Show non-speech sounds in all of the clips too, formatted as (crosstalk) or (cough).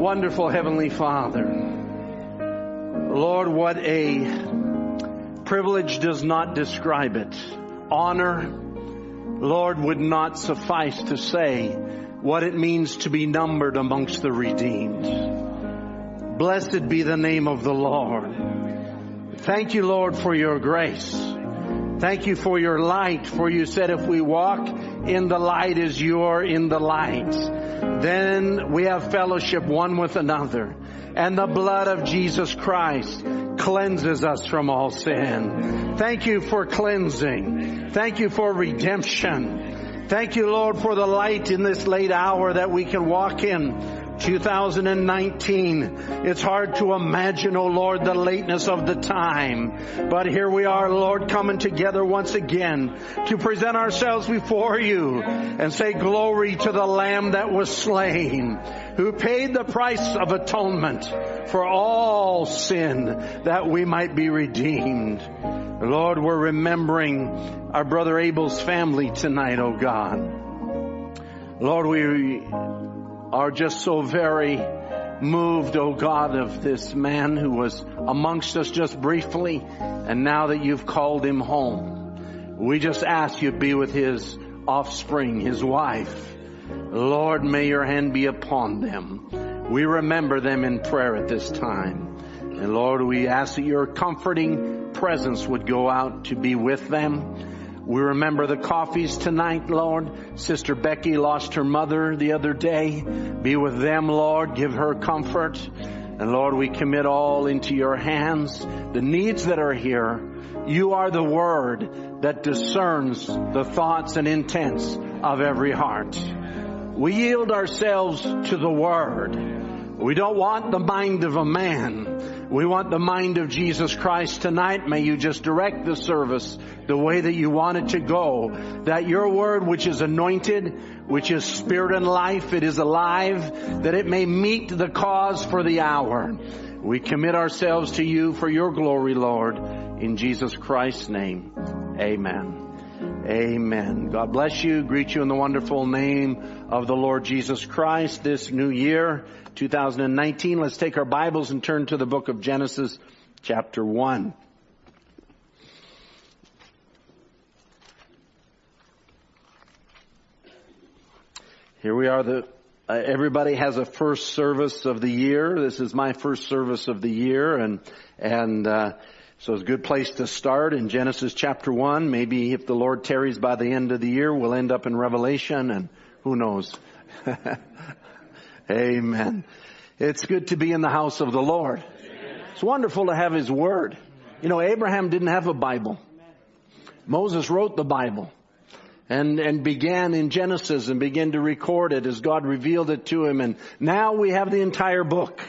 Wonderful Heavenly Father. Lord, what a privilege does not describe it. Honor, Lord, would not suffice to say what it means to be numbered amongst the redeemed. Blessed be the name of the Lord. Thank you, Lord, for your grace. Thank you for your light, for you said if we walk in the light as you are in the light, then we have fellowship one with another. And the blood of Jesus Christ cleanses us from all sin. Thank you for cleansing. Thank you for redemption. Thank you, Lord, for the light in this late hour that we can walk in 2019. It's hard to imagine, oh Lord, the lateness of the time. But here we are, Lord, coming together once again to present ourselves before you and say glory to the Lamb that was slain, who paid the price of atonement for all sin that we might be redeemed. Lord, we're remembering our brother Abel's family tonight, oh God. Lord, we are just so very moved, oh God, of this man who was amongst us just briefly, and now that you've called him home, we just ask you be with his offspring, his wife. Lord, may your hand be upon them. We remember them in prayer at this time. And Lord, we ask that your comforting presence would go out to be with them. We remember the coffees tonight, Lord. Sister Becky lost her mother the other day. Be with them, Lord. Give her comfort. And Lord, we commit all into your hands. The needs that are here, you are the word that discerns the thoughts and intents of every heart. We yield ourselves to the word. We don't want the mind of a man. We want the mind of Jesus Christ tonight. May you just direct the service the way that you want it to go. That your word, which is anointed, which is spirit and life, it is alive, that it may meet the cause for the hour. We commit ourselves to you for your glory, Lord. In Jesus Christ's name, amen. Amen. God bless you. Greet you in the wonderful name of the Lord Jesus Christ this new year. 2019. Let's take our Bibles and turn to the book of Genesis chapter 1. Here we are the uh, everybody has a first service of the year. This is my first service of the year and and uh, so it's a good place to start in Genesis chapter 1. Maybe if the Lord tarries by the end of the year, we'll end up in Revelation and who knows. (laughs) Amen. It's good to be in the house of the Lord. It's wonderful to have His Word. You know, Abraham didn't have a Bible. Moses wrote the Bible and, and began in Genesis and began to record it as God revealed it to him. And now we have the entire book.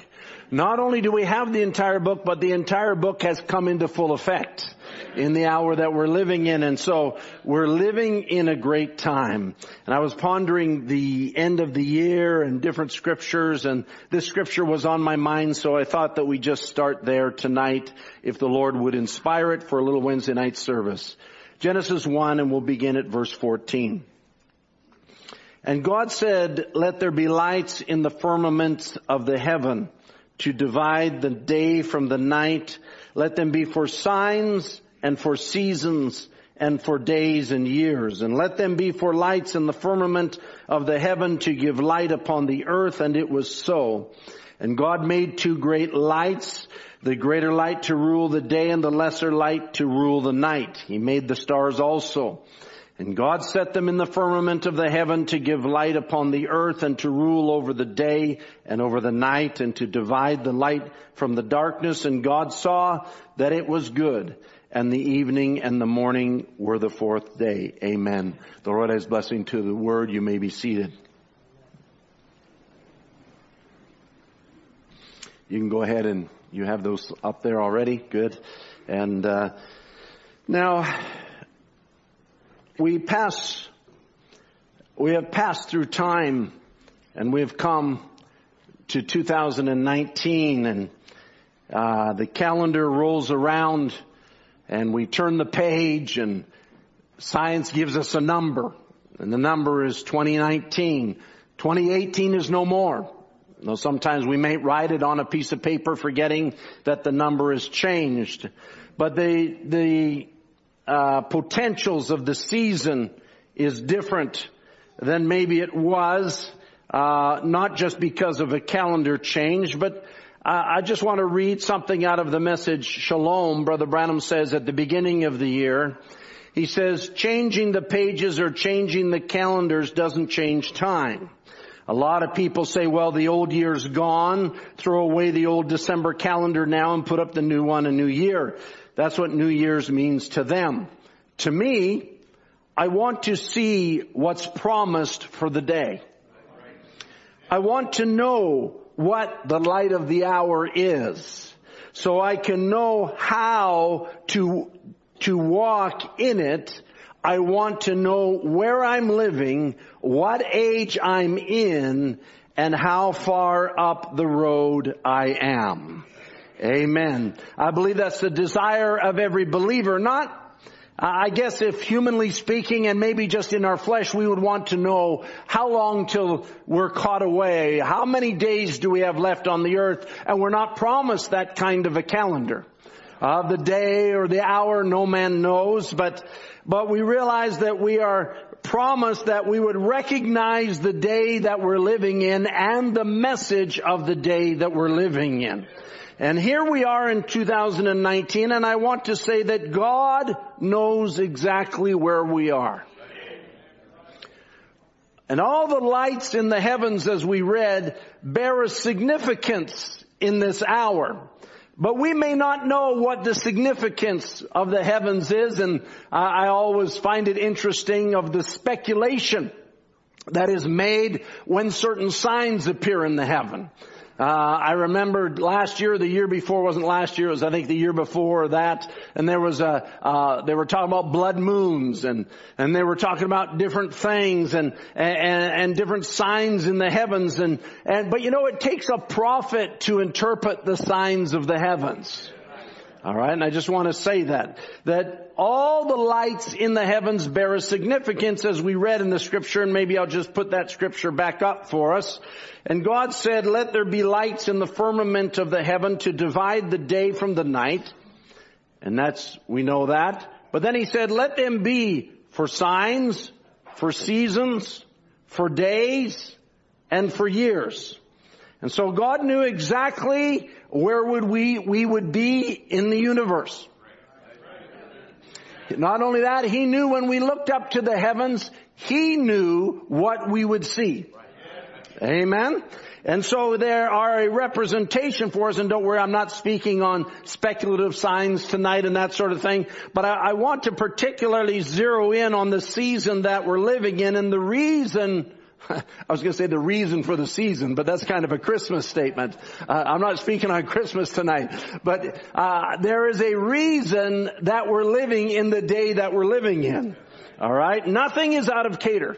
Not only do we have the entire book, but the entire book has come into full effect in the hour that we're living in. And so we're living in a great time. And I was pondering the end of the year and different scriptures and this scripture was on my mind. So I thought that we just start there tonight if the Lord would inspire it for a little Wednesday night service. Genesis 1 and we'll begin at verse 14. And God said, let there be lights in the firmament of the heaven to divide the day from the night. Let them be for signs and for seasons and for days and years. And let them be for lights in the firmament of the heaven to give light upon the earth. And it was so. And God made two great lights, the greater light to rule the day and the lesser light to rule the night. He made the stars also. And God set them in the firmament of the heaven to give light upon the earth and to rule over the day and over the night and to divide the light from the darkness. And God saw that it was good and the evening and the morning were the fourth day. Amen. The Lord has blessing to the word. You may be seated. You can go ahead and you have those up there already. Good. And uh, now we pass. We have passed through time, and we have come to 2019, and uh, the calendar rolls around and we turn the page and science gives us a number and the number is 2019. 2018 is no more. Though sometimes we may write it on a piece of paper forgetting that the number has changed. But the, the, uh, potentials of the season is different than maybe it was, uh, not just because of a calendar change, but uh, I just want to read something out of the message Shalom, Brother Branham says at the beginning of the year. He says, changing the pages or changing the calendars doesn't change time. A lot of people say, well, the old year's gone, throw away the old December calendar now and put up the new one a new year. That's what New Year's means to them. To me, I want to see what's promised for the day. I want to know what the light of the hour is so I can know how to, to walk in it I want to know where I'm living, what age I'm in, and how far up the road I am. Amen. I believe that's the desire of every believer, not I guess if humanly speaking and maybe just in our flesh we would want to know how long till we're caught away, how many days do we have left on the earth and we're not promised that kind of a calendar. Uh, the day or the hour no man knows, but but we realize that we are promised that we would recognize the day that we're living in and the message of the day that we're living in. And here we are in 2019 and I want to say that God knows exactly where we are. And all the lights in the heavens as we read bear a significance in this hour. But we may not know what the significance of the heavens is, and I always find it interesting of the speculation that is made when certain signs appear in the heaven. Uh, I remember last year, the year before wasn't last year, it was I think the year before that, and there was a, uh, they were talking about blood moons and, and they were talking about different things and, and, and different signs in the heavens and, and, but you know, it takes a prophet to interpret the signs of the heavens. Alright, and I just want to say that, that all the lights in the heavens bear a significance as we read in the scripture, and maybe I'll just put that scripture back up for us. And God said, let there be lights in the firmament of the heaven to divide the day from the night. And that's, we know that. But then he said, let them be for signs, for seasons, for days, and for years. And so God knew exactly where would we, we would be in the universe. Not only that, He knew when we looked up to the heavens, He knew what we would see. Amen? And so there are a representation for us, and don't worry, I'm not speaking on speculative signs tonight and that sort of thing, but I, I want to particularly zero in on the season that we're living in and the reason (laughs) I was going to say the reason for the season, but that's kind of a Christmas statement. Uh, I'm not speaking on Christmas tonight, but uh, there is a reason that we're living in the day that we're living in. All right, nothing is out of cater.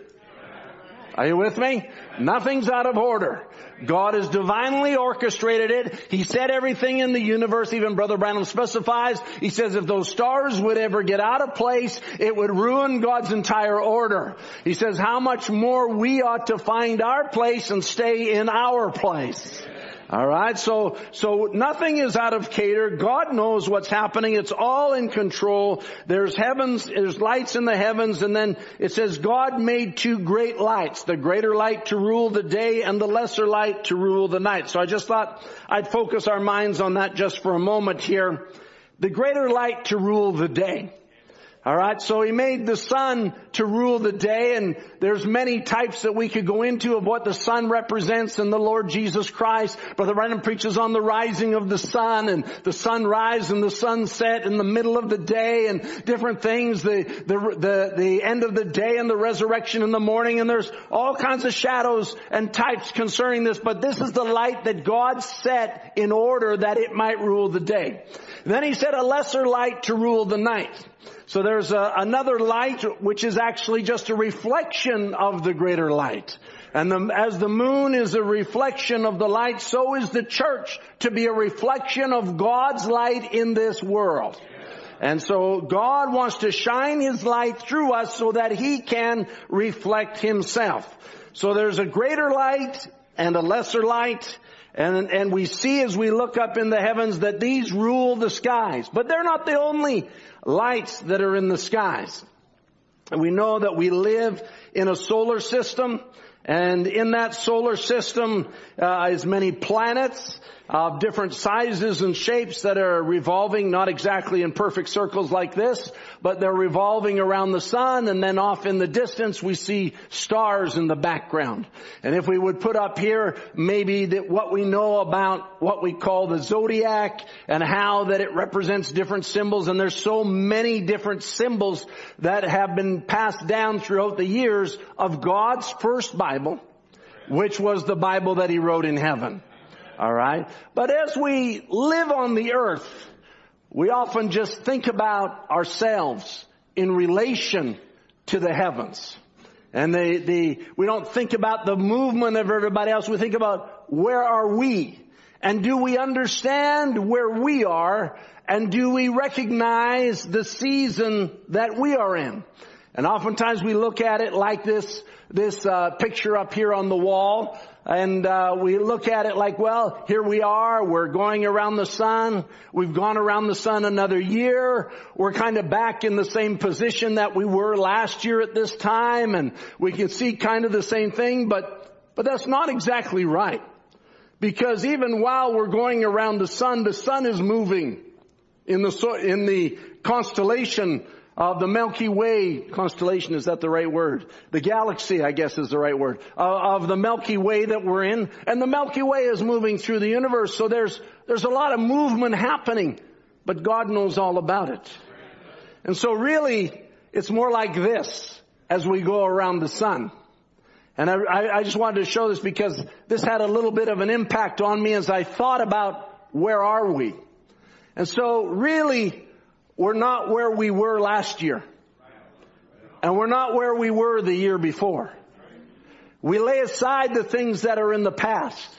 Are you with me? Nothing's out of order. God has divinely orchestrated it. He set everything in the universe, even Brother Branham specifies. He says if those stars would ever get out of place, it would ruin God's entire order. He says how much more we ought to find our place and stay in our place. Alright, so, so nothing is out of cater. God knows what's happening. It's all in control. There's heavens, there's lights in the heavens, and then it says God made two great lights. The greater light to rule the day and the lesser light to rule the night. So I just thought I'd focus our minds on that just for a moment here. The greater light to rule the day. Alright, so he made the sun to rule the day and there's many types that we could go into of what the sun represents in the Lord Jesus Christ. Brother Branham preaches on the rising of the sun and the sunrise and the sunset in the middle of the day and different things, the, the, the, the end of the day and the resurrection in the morning and there's all kinds of shadows and types concerning this, but this is the light that God set in order that it might rule the day. Then he said a lesser light to rule the night. So there's a, another light which is actually just a reflection of the greater light. And the, as the moon is a reflection of the light, so is the church to be a reflection of God's light in this world. And so God wants to shine His light through us so that He can reflect Himself. So there's a greater light and a lesser light. And, and we see as we look up in the heavens that these rule the skies. But they're not the only lights that are in the skies. And we know that we live in a solar system and in that solar system uh, many planets of different sizes and shapes that are revolving, not exactly in perfect circles like this, but they're revolving around the sun and then off in the distance we see stars in the background. And if we would put up here maybe that what we know about what we call the zodiac and how that it represents different symbols and there's so many different symbols that have been passed down throughout the years of God's first Bible, which was the Bible that He wrote in heaven. Alright? But as we live on the earth, we often just think about ourselves in relation to the heavens. And the, the, we don't think about the movement of everybody else. We think about where are we? And do we understand where we are? And do we recognize the season that we are in? And oftentimes we look at it like this, this uh, picture up here on the wall and uh, we look at it like, well, here we are. We're going around the sun. We've gone around the sun another year. We're kind of back in the same position that we were last year at this time, and we can see kind of the same thing. But but that's not exactly right, because even while we're going around the sun, the sun is moving in the in the constellation of the Milky Way constellation, is that the right word? The galaxy, I guess is the right word, of the Milky Way that we're in. And the Milky Way is moving through the universe, so there's, there's a lot of movement happening, but God knows all about it. And so really, it's more like this as we go around the sun. And I, I just wanted to show this because this had a little bit of an impact on me as I thought about where are we. And so really, we're not where we were last year. And we're not where we were the year before. We lay aside the things that are in the past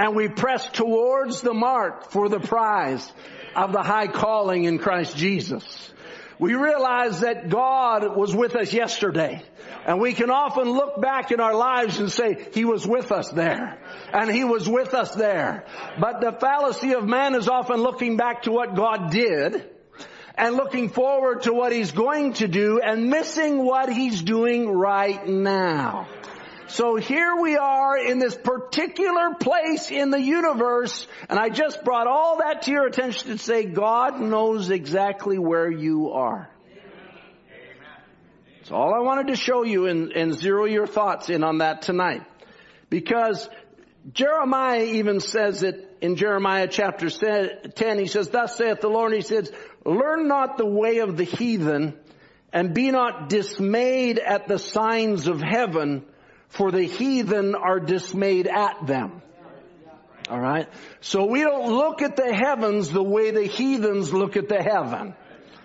and we press towards the mark for the prize of the high calling in Christ Jesus. We realize that God was with us yesterday. And we can often look back in our lives and say, He was with us there. And He was with us there. But the fallacy of man is often looking back to what God did and looking forward to what he's going to do and missing what he's doing right now. So here we are in this particular place in the universe, and I just brought all that to your attention to say God knows exactly where you are. That's all I wanted to show you and, and zero your thoughts in on that tonight. Because Jeremiah even says it in Jeremiah chapter 10. He says, Thus saith the Lord, he says, Learn not the way of the heathen, and be not dismayed at the signs of heaven, for the heathen are dismayed at them. Alright? So we don't look at the heavens the way the heathens look at the heaven.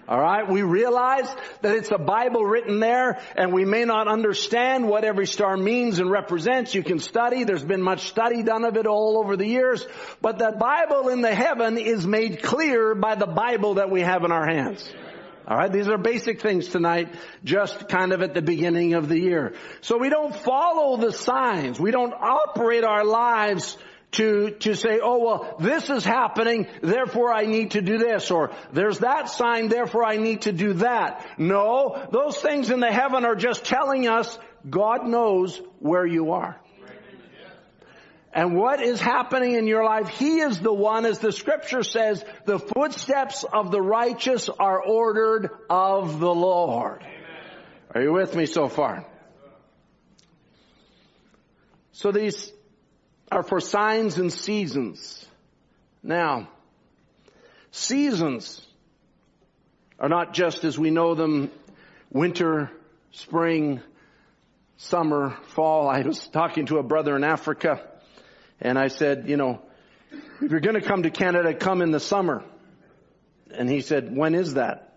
Alright, we realize that it's a Bible written there and we may not understand what every star means and represents. You can study, there's been much study done of it all over the years, but the Bible in the heaven is made clear by the Bible that we have in our hands. Alright, these are basic things tonight, just kind of at the beginning of the year. So we don't follow the signs. We don't operate our lives to, to say, oh well, this is happening, therefore I need to do this, or there's that sign, therefore I need to do that. No, those things in the heaven are just telling us God knows where you are. And what is happening in your life, He is the one, as the scripture says, the footsteps of the righteous are ordered of the Lord. Are you with me so far? So these are for signs and seasons. Now, seasons are not just as we know them winter, spring, summer, fall. I was talking to a brother in Africa and I said, you know, if you're going to come to Canada, come in the summer. And he said, when is that?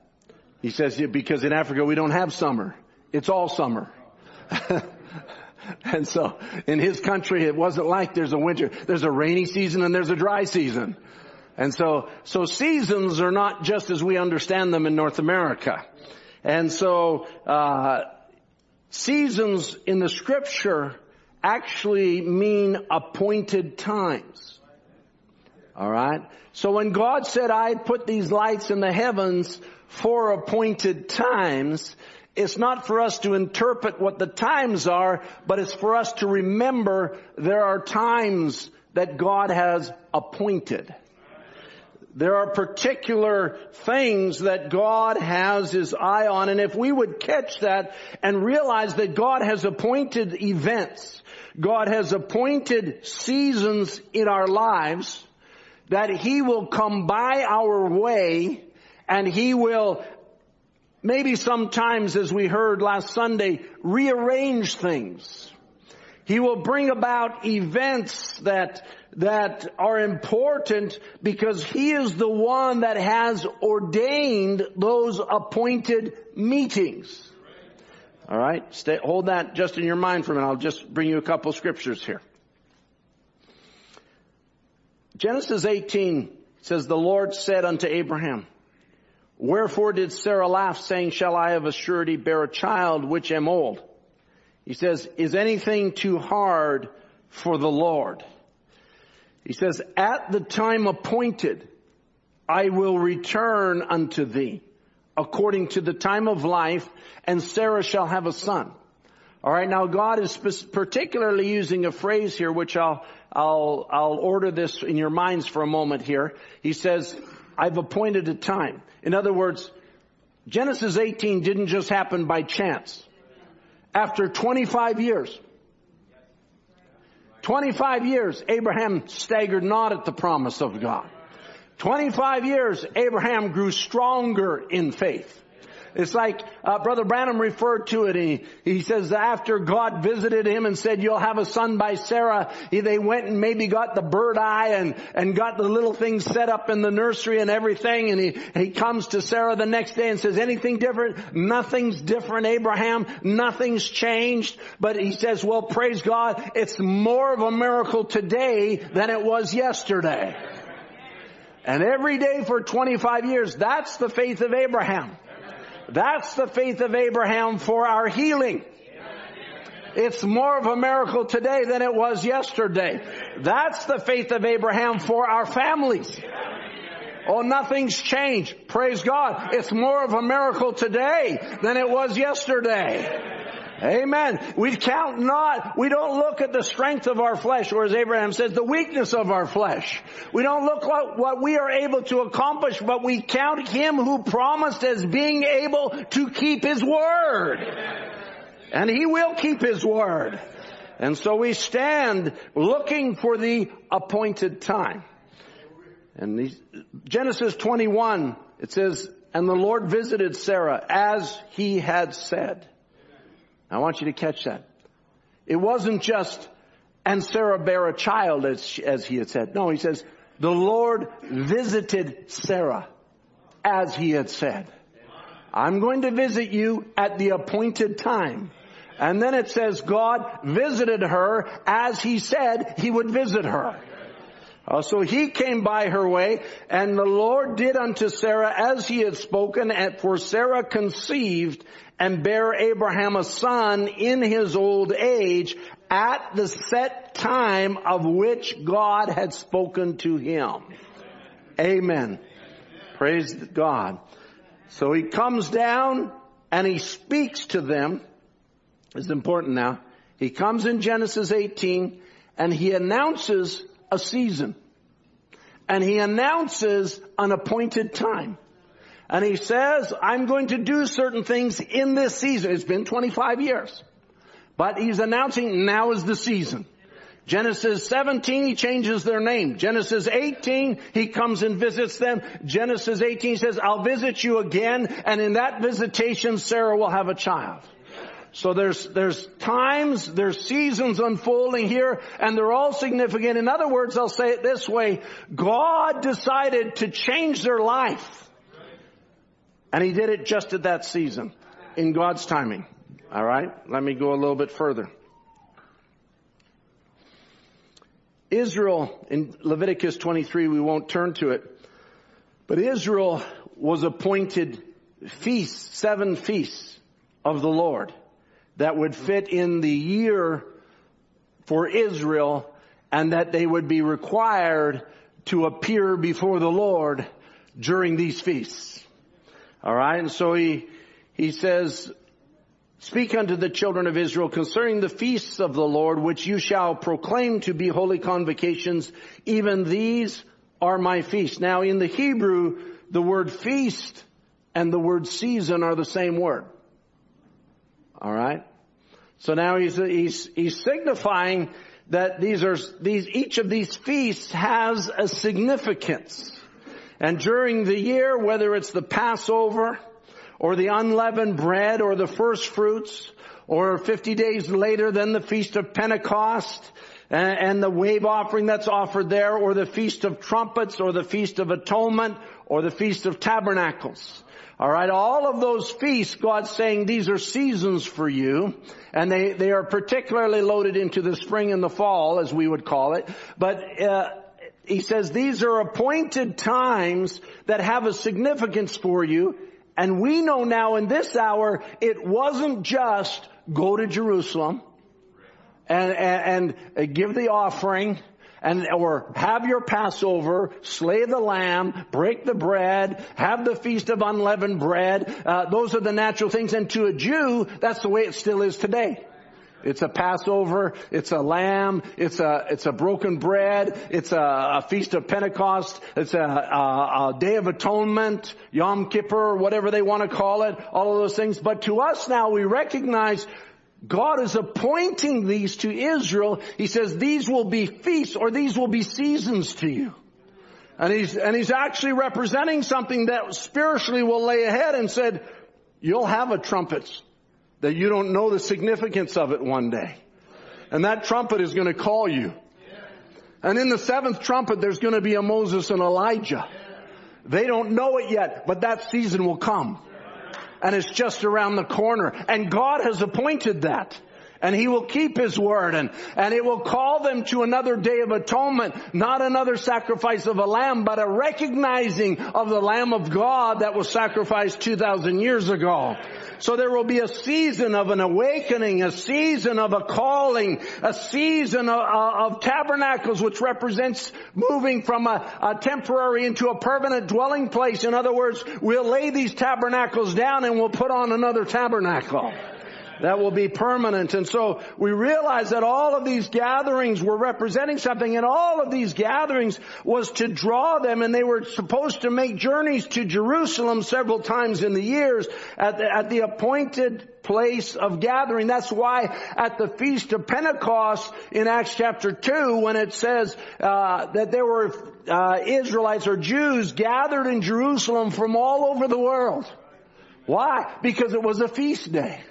He says, because in Africa we don't have summer. It's all summer. (laughs) (laughs) And so in his country, it wasn't like there's a winter. There's a rainy season and there's a dry season. And so, so seasons are not just as we understand them in North America. And so, uh, seasons in the scripture actually mean appointed times. Alright? So when God said, I put these lights in the heavens for appointed times, it's not for us to interpret what the times are, but it's for us to remember there are times that God has appointed. There are particular things that God has His eye on, and if we would catch that and realize that God has appointed events, God has appointed seasons in our lives, that He will come by our way and He will maybe sometimes as we heard last Sunday, rearrange things. He will bring about events that that are important because He is the one that has ordained those appointed meetings. All right, stay, hold that just in your mind for a minute. I'll just bring you a couple scriptures here. Genesis 18 says, the Lord said unto Abraham, Wherefore did Sarah laugh, saying, Shall I of a surety bear a child which am old? He says, Is anything too hard for the Lord? He says, at the time appointed, I will return unto thee according to the time of life and Sarah shall have a son. All right. Now God is particularly using a phrase here, which I'll, I'll, I'll order this in your minds for a moment here. He says, I've appointed a time. In other words, Genesis 18 didn't just happen by chance. After 25 years, 25 years, Abraham staggered not at the promise of God. 25 years, Abraham grew stronger in faith. It's like uh, Brother Branham referred to it. He, he says after God visited him and said, "You'll have a son by Sarah," he, they went and maybe got the bird eye and and got the little things set up in the nursery and everything. And he he comes to Sarah the next day and says, "Anything different? Nothing's different, Abraham. Nothing's changed." But he says, "Well, praise God, it's more of a miracle today than it was yesterday." And every day for 25 years, that's the faith of Abraham. That's the faith of Abraham for our healing. It's more of a miracle today than it was yesterday. That's the faith of Abraham for our families. Oh, nothing's changed. Praise God. It's more of a miracle today than it was yesterday. Amen. We count not, we don't look at the strength of our flesh, or as Abraham says, the weakness of our flesh. We don't look at what we are able to accomplish, but we count Him who promised as being able to keep His word. And He will keep His word. And so we stand looking for the appointed time. And Genesis 21, it says, and the Lord visited Sarah as he had said. I want you to catch that. It wasn't just, and Sarah bare a child as, as he had said. No, he says, the Lord visited Sarah as he had said. I'm going to visit you at the appointed time. And then it says God visited her as he said he would visit her. Uh, so he came by her way, and the Lord did unto Sarah as he had spoken, and for Sarah conceived and bare Abraham a son in his old age at the set time of which God had spoken to him. Amen. Praise God. So he comes down and he speaks to them. It's important now. He comes in Genesis 18 and he announces a season. And he announces an appointed time. And he says, I'm going to do certain things in this season. It's been 25 years. But he's announcing now is the season. Genesis 17, he changes their name. Genesis 18, he comes and visits them. Genesis 18 says, I'll visit you again. And in that visitation, Sarah will have a child. So there's, there's times, there's seasons unfolding here, and they're all significant. In other words, I'll say it this way, God decided to change their life. And he did it just at that season, in God's timing. Alright? Let me go a little bit further. Israel, in Leviticus 23, we won't turn to it, but Israel was appointed feasts, seven feasts of the Lord that would fit in the year for Israel and that they would be required to appear before the Lord during these feasts. Alright, and so he, he says, Speak unto the children of Israel concerning the feasts of the Lord, which you shall proclaim to be holy convocations. Even these are my feasts. Now in the Hebrew, the word feast and the word season are the same word. Alright? So now he's, he's, he's signifying that these are, these, each of these feasts has a significance. And during the year, whether it's the Passover, or the unleavened bread, or the first fruits, or 50 days later than the Feast of Pentecost, and the wave offering that's offered there, or the Feast of Trumpets, or the Feast of Atonement, or the Feast of Tabernacles. Alright, all of those feasts, God's saying these are seasons for you, and they, they are particularly loaded into the spring and the fall, as we would call it, but, uh, he says these are appointed times that have a significance for you, and we know now in this hour, it wasn't just go to Jerusalem and, and, and give the offering and or have your Passover, slay the lamb, break the bread, have the feast of unleavened bread. Uh, those are the natural things, and to a Jew, that's the way it still is today. It's a Passover, it's a lamb, it's a, it's a broken bread, it's a, a feast of Pentecost, it's a, a, a, day of atonement, Yom Kippur, whatever they want to call it, all of those things. But to us now, we recognize God is appointing these to Israel. He says these will be feasts or these will be seasons to you. And he's, and he's actually representing something that spiritually will lay ahead and said, you'll have a trumpet that you don't know the significance of it one day. And that trumpet is going to call you. And in the seventh trumpet, there's going to be a Moses and Elijah. They don't know it yet, but that season will come and it's just around the corner. And God has appointed that. And He will keep His word and, and it will call them to another day of atonement, not another sacrifice of a lamb, but a recognizing of the Lamb of God that was sacrificed 2,000 years ago. So there will be a season of an awakening, a season of a calling, a season of, of tabernacles which represents moving from a, a, temporary into a permanent dwelling place. In other words, we'll lay these tabernacles down and we'll put on another tabernacle that will be permanent. And so we realize that all of these gatherings were representing something and all of these gatherings was to draw them and they were supposed to make journeys to Jerusalem several times in the years at the, at the appointed place of gathering. That's why at the Feast of Pentecost in Acts chapter 2 when it says uh, that there were uh, Israelites or Jews gathered in Jerusalem from all over the world. Why? Because it was a feast day.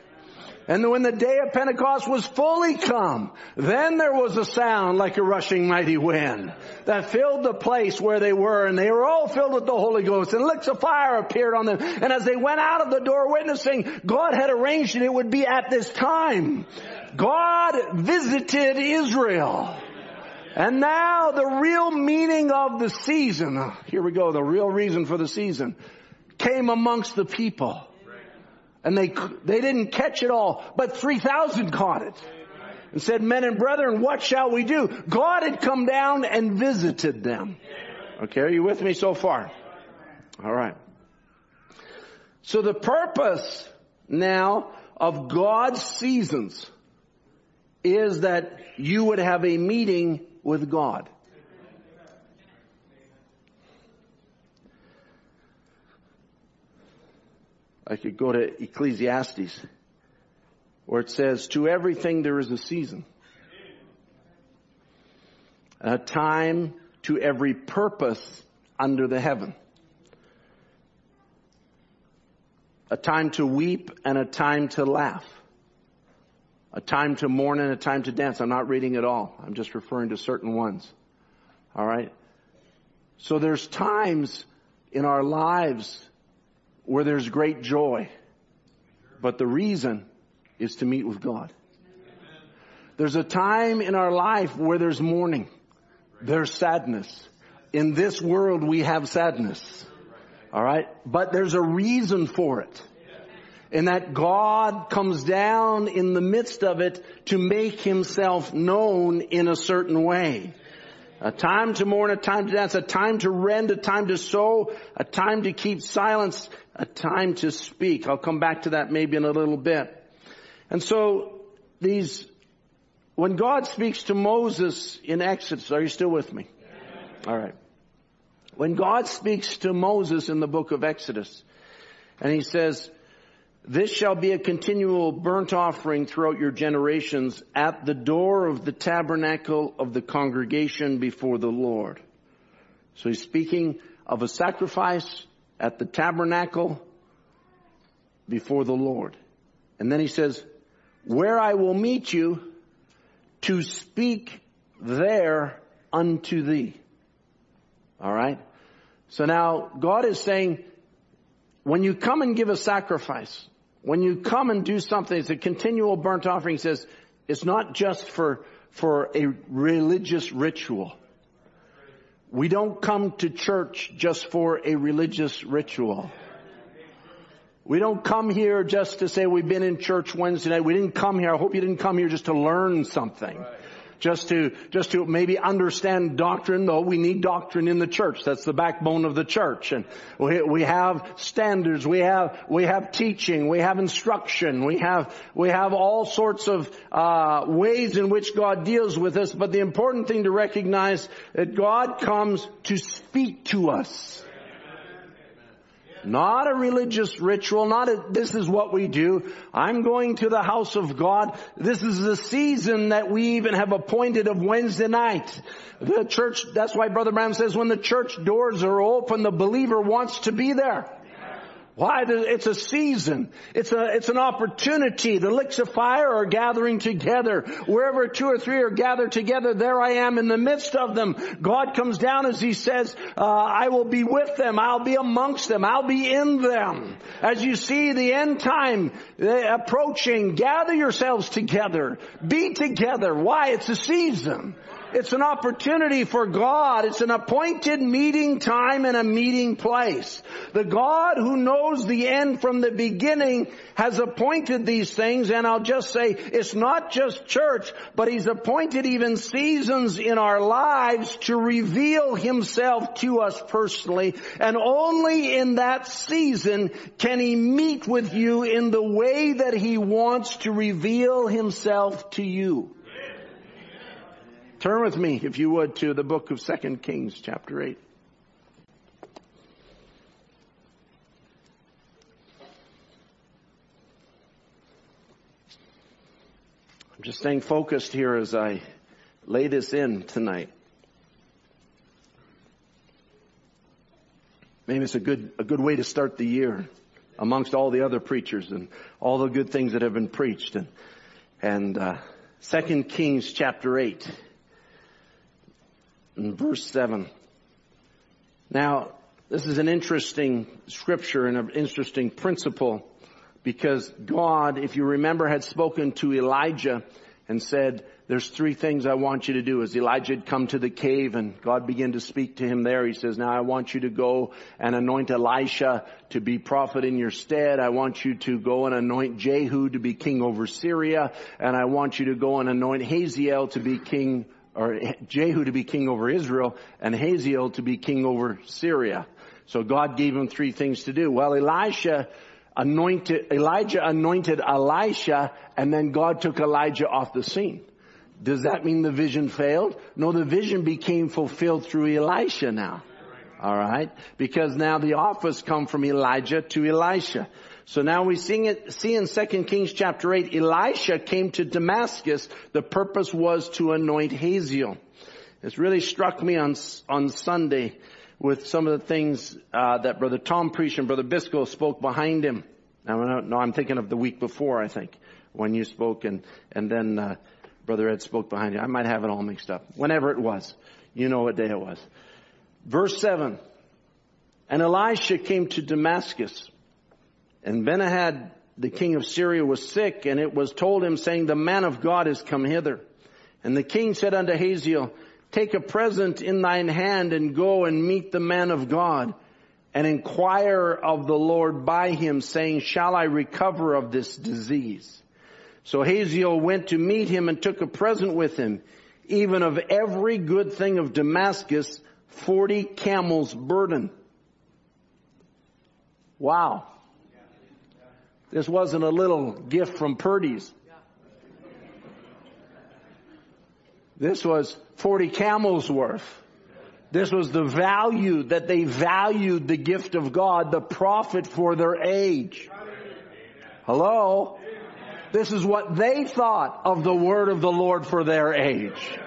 And when the day of Pentecost was fully come, then there was a sound like a rushing mighty wind that filled the place where they were and they were all filled with the Holy Ghost and licks of fire appeared on them. And as they went out of the door witnessing, God had arranged it, it would be at this time. God visited Israel. And now the real meaning of the season, here we go, the real reason for the season, came amongst the people. And they, they didn't catch it all, but 3,000 caught it. And said, men and brethren, what shall we do? God had come down and visited them. Okay, are you with me so far? Alright. So the purpose now of God's seasons is that you would have a meeting with God. I could go to Ecclesiastes where it says, to everything there is a season. A time to every purpose under the heaven. A time to weep and a time to laugh. A time to mourn and a time to dance. I'm not reading it all. I'm just referring to certain ones. Alright? So there's times in our lives where there's great joy. But the reason is to meet with God. There's a time in our life where there's mourning. There's sadness. In this world we have sadness. Alright? But there's a reason for it. and that God comes down in the midst of it to make himself known in a certain way. A time to mourn, a time to dance, a time to rend, a time to sow, a time to keep silence, a time to speak. I'll come back to that maybe in a little bit. And so these, when God speaks to Moses in Exodus, are you still with me? Alright. When God speaks to Moses in the book of Exodus, and he says, this shall be a continual burnt offering throughout your generations at the door of the tabernacle of the congregation before the Lord. So he's speaking of a sacrifice at the tabernacle before the Lord. And then he says, where I will meet you to speak there unto thee. Alright? So now God is saying, when you come and give a sacrifice, when you come and do something, it's a continual burnt offering, he says, it's not just for, for a religious ritual. We don't come to church just for a religious ritual. We don't come here just to say we've been in church Wednesday night. We didn't come here. I hope you didn't come here just to learn something. Right just to, just to maybe understand doctrine, though we need doctrine in the church. That's the backbone of the church. And we, we have standards, we have, we have teaching, we have instruction, we have, we have all sorts of, uh, ways in which God deals with us, but the important thing to recognize that God comes to speak to us. Not a religious ritual, not a, this is what we do. I'm going to the house of God. This is the season that we even have appointed of Wednesday night. The church, that's why Brother Branham says when the church doors are open, the believer wants to be there. Why? It's a season. It's a, it's an opportunity. The licks of fire are gathering together. Wherever two or three are gathered together, there I am in the midst of them. God comes down as He says, uh, I will be with them. I'll be amongst them. I'll be in them. As you see the end time uh, approaching, gather yourselves together. Be together. Why? It's a season. It's an opportunity for God. It's an appointed meeting time and a meeting place. The God who knows the end from the beginning has appointed these things and I'll just say it's not just church, but He's appointed even seasons in our lives to reveal Himself to us personally and only in that season can He meet with you in the way that He wants to reveal Himself to you. Turn with me, if you would, to the book of Second Kings, chapter 8. I'm just staying focused here as I lay this in tonight. Maybe it's a good, a good way to start the year amongst all the other preachers and all the good things that have been preached. And, and, uh, Second Kings chapter 8 in verse 7. Now, this is an interesting scripture and an interesting principle because God, if you remember, had spoken to Elijah and said, there's three things I want you to do. As Elijah had come to the cave and God began to speak to him there, he says, now I want you to go and anoint Elisha to be prophet in your stead. I want you to go and anoint Jehu to be king over Syria. And I want you to go and anoint Hazael to be king or Jehu to be king over Israel and Hazael to be king over Syria. So God gave him three things to do. Well, Elisha anointed, Elijah anointed Elisha and then God took Elijah off the scene. Does that mean the vision failed? No, the vision became fulfilled through Elisha now. Alright? Because now the office come from Elijah to Elisha. So now we it, see in 2 Kings chapter 8, Elisha came to Damascus. The purpose was to anoint Hazael. It's really struck me on, on Sunday with some of the things uh, that Brother Tom preached and Brother Biscoe spoke behind him. Now, no, I'm thinking of the week before, I think, when you spoke and, and then uh, Brother Ed spoke behind you. I might have it all mixed up. Whenever it was. You know what day it was. Verse 7. And Elisha came to Damascus and Benhadad, the king of Syria, was sick, and it was told him, saying, The man of God is come hither. And the king said unto Hazael, Take a present in thine hand and go and meet the man of God. and inquire of the Lord by him saying, shall I recover of this disease? So Hazael went to meet him and took a present with him, even of every good thing of Damascus, 40 camels burden. Wow. This wasn't a little gift from Purdy's. This was 40 camels worth. This was the value that they valued the gift of God, the prophet for their age. Hello? This is what they thought of the word of the Lord for their age.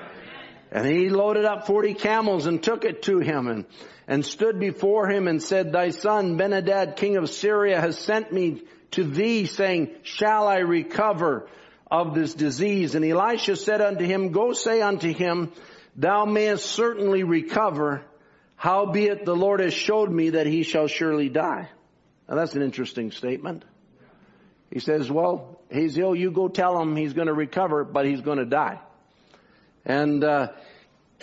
And he loaded up 40 camels and took it to him and, and stood before him and said, thy son Benhadad, king of Syria, has sent me to thee saying, shall I recover of this disease? And Elisha said unto him, go say unto him, thou mayest certainly recover, howbeit the Lord has showed me that he shall surely die. Now that's an interesting statement. He says, well, he's ill. you go tell him he's going to recover, but he's going to die. And, uh,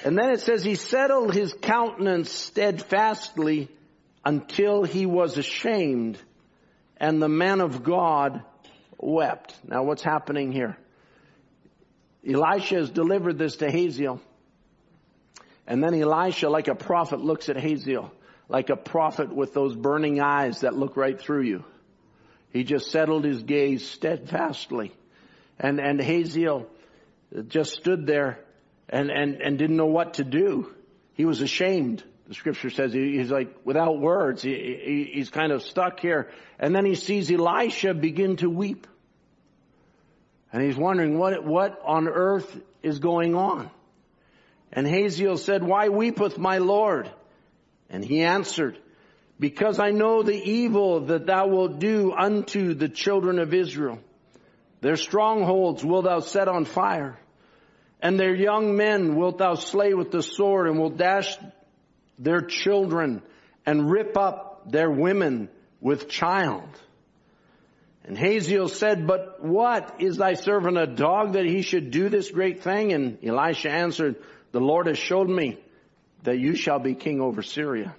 and then it says he settled his countenance steadfastly until he was ashamed and the man of God wept. Now what's happening here? Elisha has delivered this to Hazael. And then Elisha, like a prophet, looks at Hazael, like a prophet with those burning eyes that look right through you. He just settled his gaze steadfastly. And, and Hazael just stood there and, and, and didn't know what to do. He was ashamed. The scripture says he's like without words. He, he, he's kind of stuck here. And then he sees Elisha begin to weep. And he's wondering what, what on earth is going on. And Hazael said, why weepeth my Lord? And he answered, because I know the evil that thou wilt do unto the children of Israel. Their strongholds wilt thou set on fire, and their young men wilt thou slay with the sword, and will dash their children, and rip up their women with child. And Hazael said, but what is thy servant a dog that he should do this great thing? And Elisha answered, the Lord has showed me that you shall be king over Syria.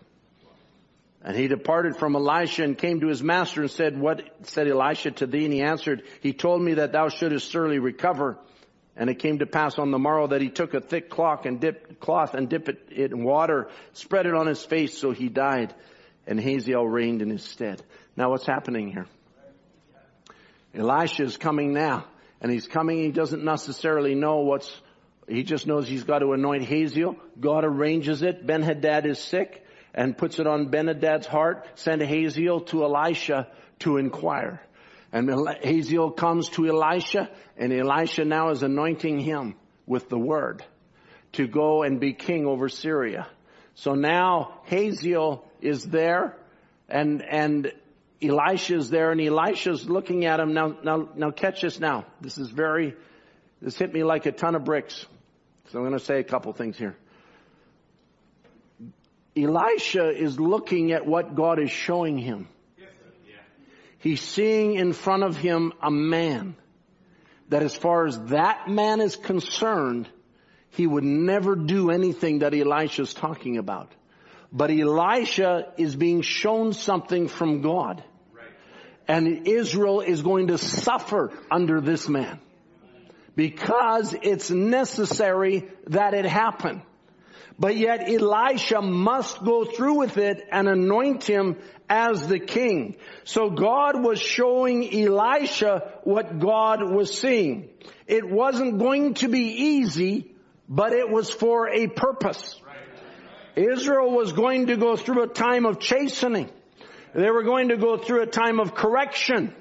And he departed from Elisha and came to his master and said, what said Elisha to thee? And he answered, he told me that thou shouldest surely recover. And it came to pass on the morrow that he took a thick cloth and dipped, cloth and dipped it in water, spread it on his face, so he died. And Hazael reigned in his stead. Now what's happening here? Elisha is coming now. And he's coming, he doesn't necessarily know what's, he just knows he's got to anoint Hazael. God arranges it. Ben Hadad is sick and puts it on Benhadad's heart, send Hazael to Elisha to inquire. And Hazael comes to Elisha and Elisha now is anointing him with the word to go and be king over Syria. So now Hazael is there and, and Elisha is there and Elisha's looking at him. Now, now, now catch this now. This is very, this hit me like a ton of bricks. So I'm going to say a couple things here. Elisha is looking at what God is showing him. He's seeing in front of him a man that as far as that man is concerned, he would never do anything that Elisha is talking about. But Elisha is being shown something from God. And Israel is going to suffer under this man. Because it's necessary that it happen. But yet Elisha must go through with it and anoint him as the king. So God was showing Elisha what God was seeing. It wasn't going to be easy, but it was for a purpose. Israel was going to go through a time of chastening. They were going to go through a time of correction.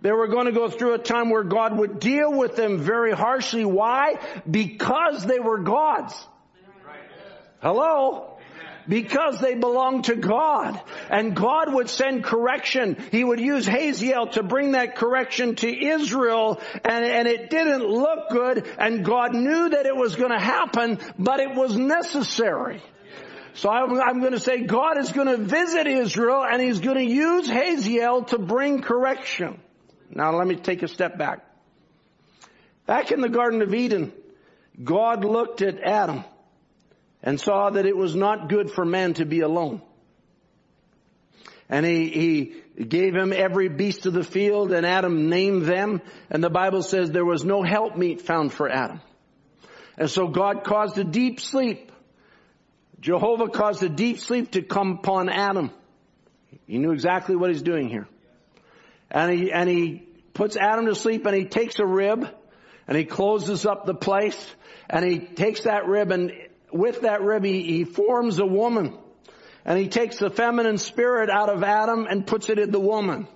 They were going to go through a time where God would deal with them very harshly. Why? Because they were God's. Hello? because they belong to God. And God would send correction. He would use Hazael to bring that correction to Israel and, and it didn't look good and God knew that it was going to happen, but it was necessary. So I'm, I'm going to say God is going to visit Israel and He's going to use Hazael to bring correction. Now let me take a step back. Back in the Garden of Eden, God looked at Adam and saw that it was not good for man to be alone. And he, he gave him every beast of the field and Adam named them. And the Bible says there was no helpmeet found for Adam. And so God caused a deep sleep. Jehovah caused a deep sleep to come upon Adam. He knew exactly what he's doing here. And he, and he puts Adam to sleep and he takes a rib and he closes up the place and he takes that rib and with that rib he, forms a woman and he takes the feminine spirit out of Adam and puts it in the woman.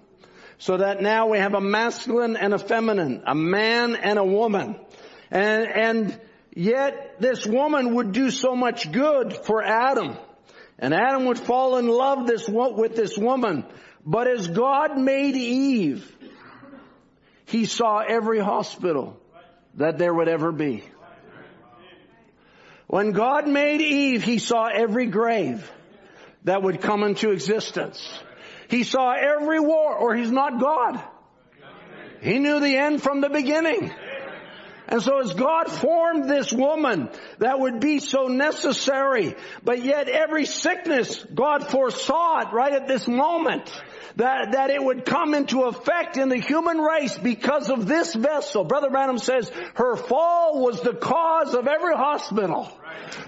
So that now we have a masculine and a feminine, a man and a woman. And, and yet this woman would do so much good for Adam. And Adam would fall in love this, with this woman. But as God made Eve, he saw every hospital that there would ever be. When God made Eve, he saw every grave that would come into existence. He saw every war, or he's not God. He knew the end from the beginning. And so as God formed this woman that would be so necessary, but yet every sickness, God foresaw it right at this moment that, that it would come into effect in the human race because of this vessel. Brother Branham says her fall was the cause of every hospital.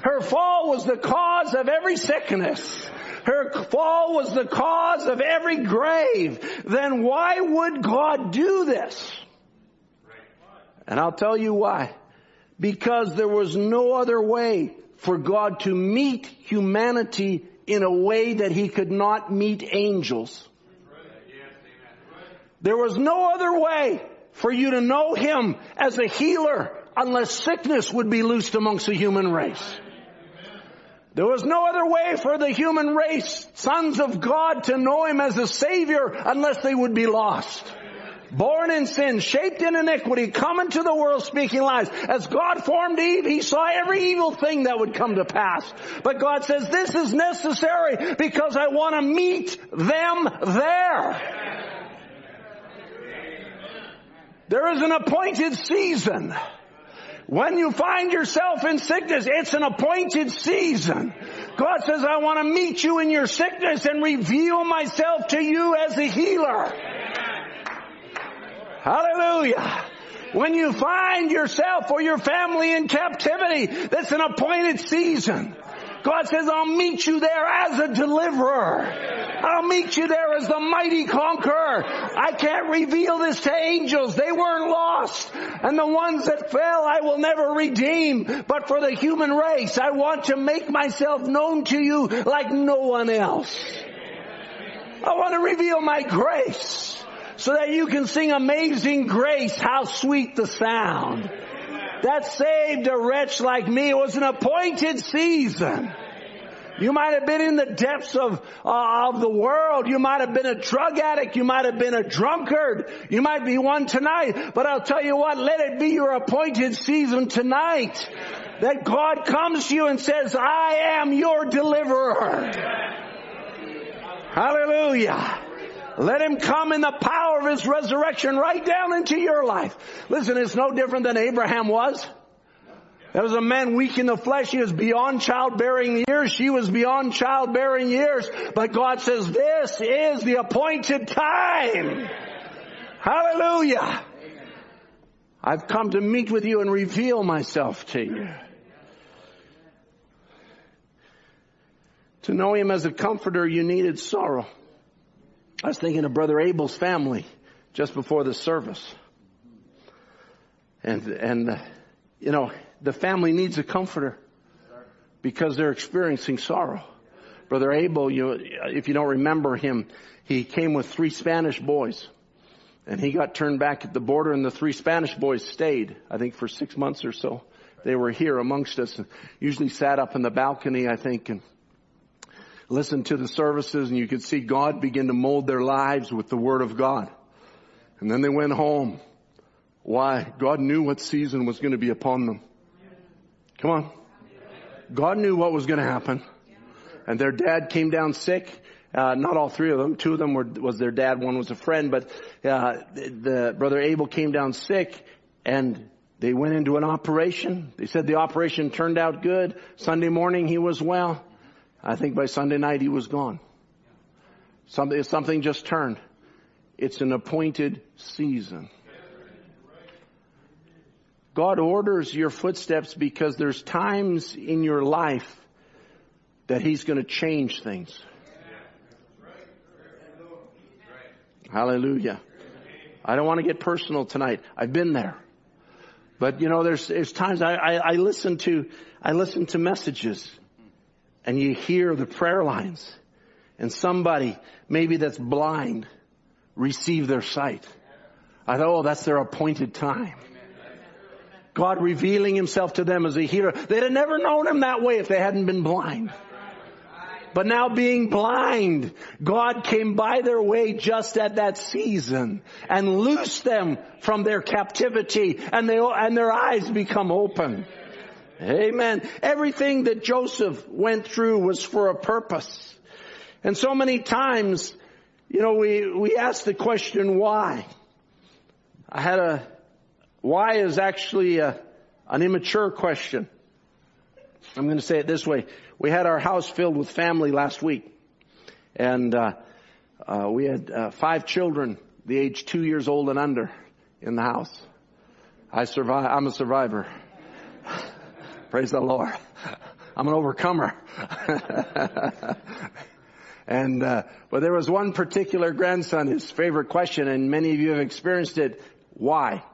Her fall was the cause of every sickness. Her fall was the cause of every grave. Then why would God do this? And I'll tell you why. Because there was no other way for God to meet humanity in a way that he could not meet angels. There was no other way for you to know Him as a healer unless sickness would be loosed amongst the human race. There was no other way for the human race, sons of God, to know Him as a Savior unless they would be lost. Born in sin, shaped in iniquity, come into the world speaking lies. As God formed Eve, He saw every evil thing that would come to pass. But God says, this is necessary because I want to meet them there. There is an appointed season. When you find yourself in sickness, it's an appointed season. God says, I want to meet you in your sickness and reveal myself to you as a healer. Hallelujah. When you find yourself or your family in captivity, that's an appointed season. God says, I'll meet you there as a deliverer. I'll meet you there as the mighty conqueror. I can't reveal this to angels. They weren't lost. And the ones that fell, I will never redeem. But for the human race, I want to make myself known to you like no one else. I want to reveal my grace so that you can sing amazing grace. How sweet the sound that saved a wretch like me. It was an appointed season. You might have been in the depths of, uh, of the world. You might have been a drug addict. You might have been a drunkard. You might be one tonight. But I'll tell you what, let it be your appointed season tonight. That God comes to you and says, I am your deliverer. Hallelujah. Let him come in the power of his resurrection right down into your life. Listen, it's no different than Abraham was. There was a man weak in the flesh. He was beyond childbearing years. She was beyond childbearing years. But God says, this is the appointed time. Hallelujah. I've come to meet with you and reveal myself to you. To know him as a comforter, you needed sorrow. I was thinking of Brother Abel's family just before the service. And, and, uh, you know, the family needs a comforter because they're experiencing sorrow. Brother Abel, you, if you don't remember him, he came with three Spanish boys and he got turned back at the border and the three Spanish boys stayed, I think for six months or so. They were here amongst us and usually sat up in the balcony, I think, and listened to the services and you could see God begin to mold their lives with the Word of God. And then they went home. Why? God knew what season was going to be upon them. Come on. God knew what was going to happen. And their dad came down sick. Uh, not all three of them. Two of them were, was their dad. One was a friend. But uh, the, the brother Abel came down sick, and they went into an operation. They said the operation turned out good. Sunday morning he was well. I think by Sunday night he was gone. Something, something just turned. It's an appointed season. God orders your footsteps because there's times in your life that He's going to change things. Hallelujah. I don't want to get personal tonight. I've been there. But you know, there's, there's times I, I, I listen to, I listen to messages and you hear the prayer lines and somebody, maybe that's blind, receive their sight. I thought, oh, that's their appointed time. God revealing himself to them as a healer. They'd have never known him that way if they hadn't been blind. But now being blind, God came by their way just at that season and loosed them from their captivity and they, and their eyes become open. Amen. Everything that Joseph went through was for a purpose. And so many times, you know, we, we ask the question why. I had a, why is actually a, an immature question. I'm going to say it this way. We had our house filled with family last week. And, uh, uh, we had uh, five children, the age two years old and under, in the house. I survive. I'm a survivor. Praise the Lord. I'm an overcomer. (laughs) and uh, but there was one particular grandson, his favorite question, and many of you have experienced it. Why?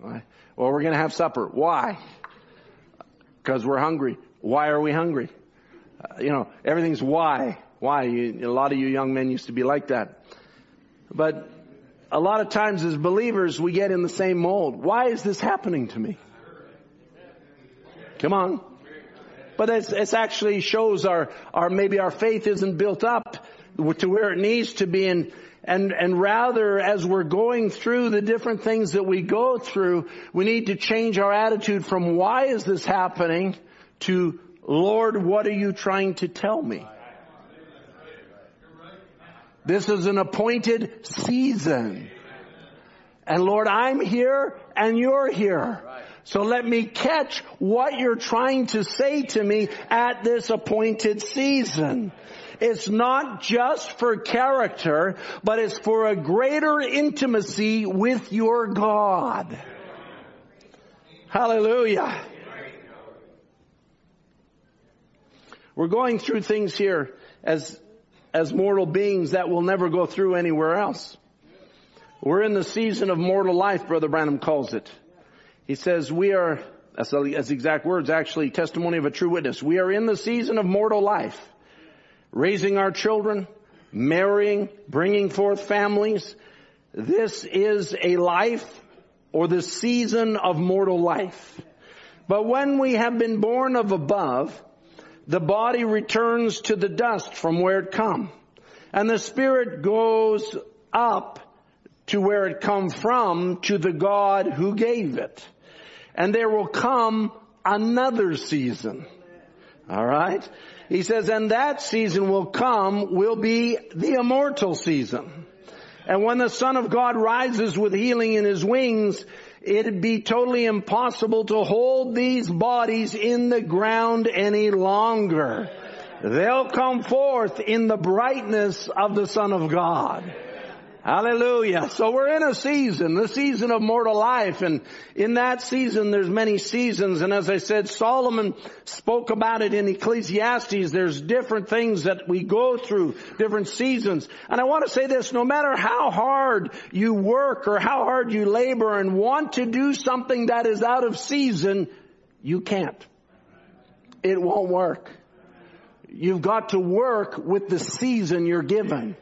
Why? Well, we're going to have supper. Why? Because we're hungry. Why are we hungry? Uh, you know, everything's why. Why? You, a lot of you young men used to be like that. But a lot of times as believers, we get in the same mold. Why is this happening to me? Come on. But it's actually shows our, our, maybe our faith isn't built up to where it needs to be and, and, and rather as we're going through the different things that we go through, we need to change our attitude from why is this happening to Lord, what are you trying to tell me? This is an appointed season. And Lord, I'm here and you're here. So let me catch what you're trying to say to me at this appointed season. It's not just for character, but it's for a greater intimacy with your God. Hallelujah. We're going through things here as, as mortal beings that will never go through anywhere else. We're in the season of mortal life, Brother Branham calls it. He says we are, that's the exact words, actually testimony of a true witness. We are in the season of mortal life. Raising our children, marrying, bringing forth families. This is a life or the season of mortal life. But when we have been born of above, the body returns to the dust from where it come. And the spirit goes up to where it come from to the God who gave it and there will come another season. Alright? He says, and that season will come, will be the immortal season. And when the Son of God rises with healing in his wings, it'd be totally impossible to hold these bodies in the ground any longer. They'll come forth in the brightness of the Son of God. Hallelujah. So we're in a season, the season of mortal life. And in that season, there's many seasons. And as I said, Solomon spoke about it in Ecclesiastes. There's different things that we go through, different seasons. And I want to say this, no matter how hard you work or how hard you labor and want to do something that is out of season, you can't. It won't work. You've got to work with the season you're given.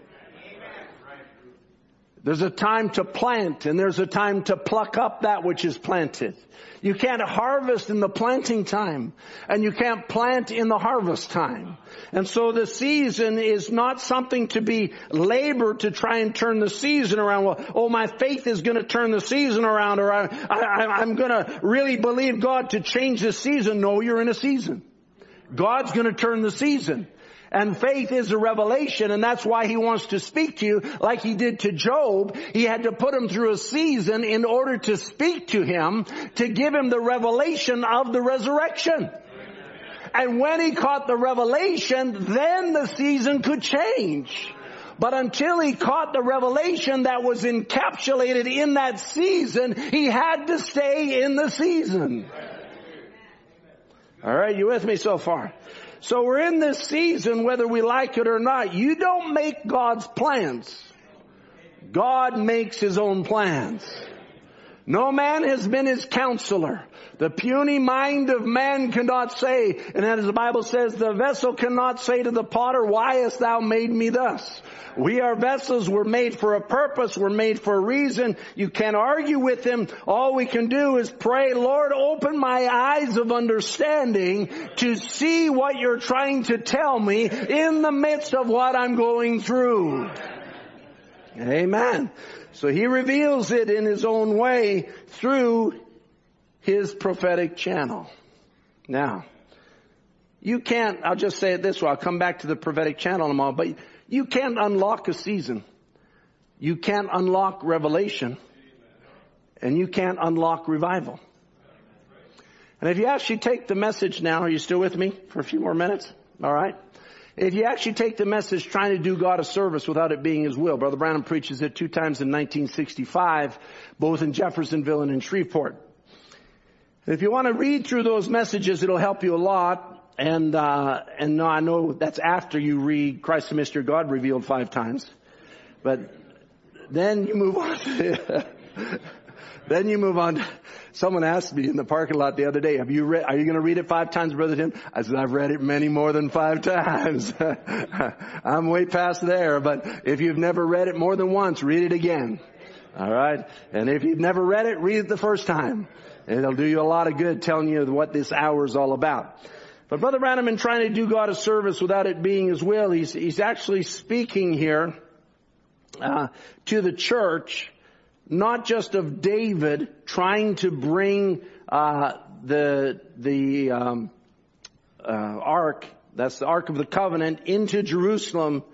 There's a time to plant and there's a time to pluck up that which is planted. You can't harvest in the planting time and you can't plant in the harvest time. And so the season is not something to be labored to try and turn the season around. Well, oh, my faith is going to turn the season around or I, I, I'm going to really believe God to change the season. No, you're in a season. God's going to turn the season. And faith is a revelation and that's why he wants to speak to you like he did to Job. He had to put him through a season in order to speak to him, to give him the revelation of the resurrection. And when he caught the revelation, then the season could change. But until he caught the revelation that was encapsulated in that season, he had to stay in the season. Alright, you with me so far? So we're in this season whether we like it or not. You don't make God's plans. God makes his own plans. No man has been his counselor. The puny mind of man cannot say, and as the Bible says, the vessel cannot say to the potter, why hast thou made me thus? We are vessels, we're made for a purpose, we're made for a reason. You can't argue with him. All we can do is pray, Lord, open my eyes of understanding to see what you're trying to tell me in the midst of what I'm going through. Amen. So he reveals it in his own way through his prophetic channel. Now, you can't, I'll just say it this way, I'll come back to the prophetic channel in a moment, but you can't unlock a season. You can't unlock revelation. And you can't unlock revival. And if you actually take the message now, are you still with me for a few more minutes? Alright? If you actually take the message trying to do God a service without it being His will, Brother Branham preaches it two times in 1965, both in Jeffersonville and in Shreveport. If you want to read through those messages, it'll help you a lot. And uh, and no, I know that's after you read Christ the Mystery God revealed five times, but then you move on. (laughs) then you move on. Someone asked me in the parking lot the other day, have you read, are you going to read it five times, Brother Tim? I said, I've read it many more than five times. (laughs) I'm way past there, but if you've never read it more than once, read it again. Alright? And if you've never read it, read it the first time. It'll do you a lot of good telling you what this hour is all about. But Brother Branham, in trying to do God a service without it being His will, he's, he's actually speaking here uh, to the church not just of David trying to bring uh, the the um, uh, ark, that's the ark of the covenant, into Jerusalem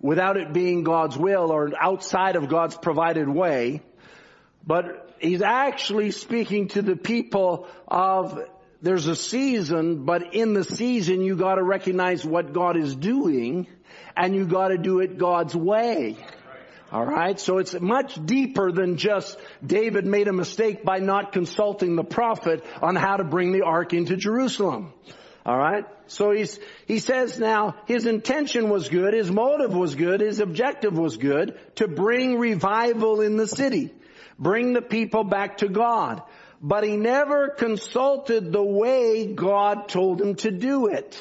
without it being God's will or outside of God's provided way, but he's actually speaking to the people of there's a season, but in the season you gotta recognize what God is doing and you gotta do it God's way. Alright, so it's much deeper than just David made a mistake by not consulting the prophet on how to bring the ark into Jerusalem. Alright, so he's, he says now his intention was good, his motive was good, his objective was good to bring revival in the city. Bring the people back to God. But he never consulted the way God told him to do it.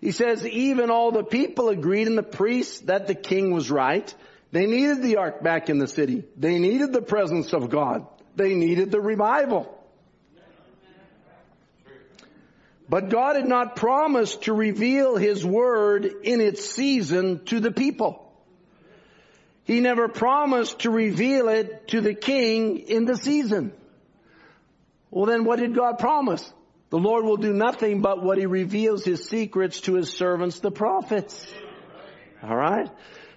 He says even all the people agreed and the priests that the king was right. They needed the ark back in the city. They needed the presence of God. They needed the revival. But God had not promised to reveal His word in its season to the people. He never promised to reveal it to the king in the season. Well then what did God promise? The Lord will do nothing but what He reveals His secrets to His servants, the prophets. Alright?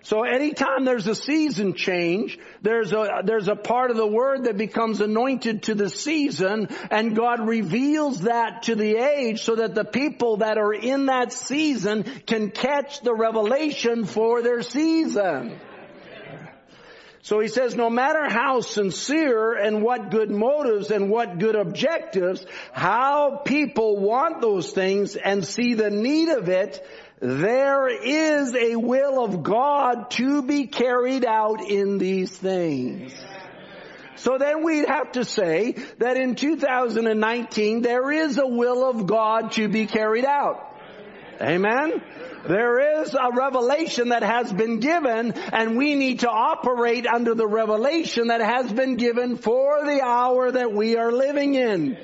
So anytime there's a season change, there's a, there's a part of the word that becomes anointed to the season and God reveals that to the age so that the people that are in that season can catch the revelation for their season. So he says, no matter how sincere and what good motives and what good objectives, how people want those things and see the need of it, there is a will of God to be carried out in these things. So then we'd have to say that in 2019 there is a will of God to be carried out. Amen? There is a revelation that has been given and we need to operate under the revelation that has been given for the hour that we are living in.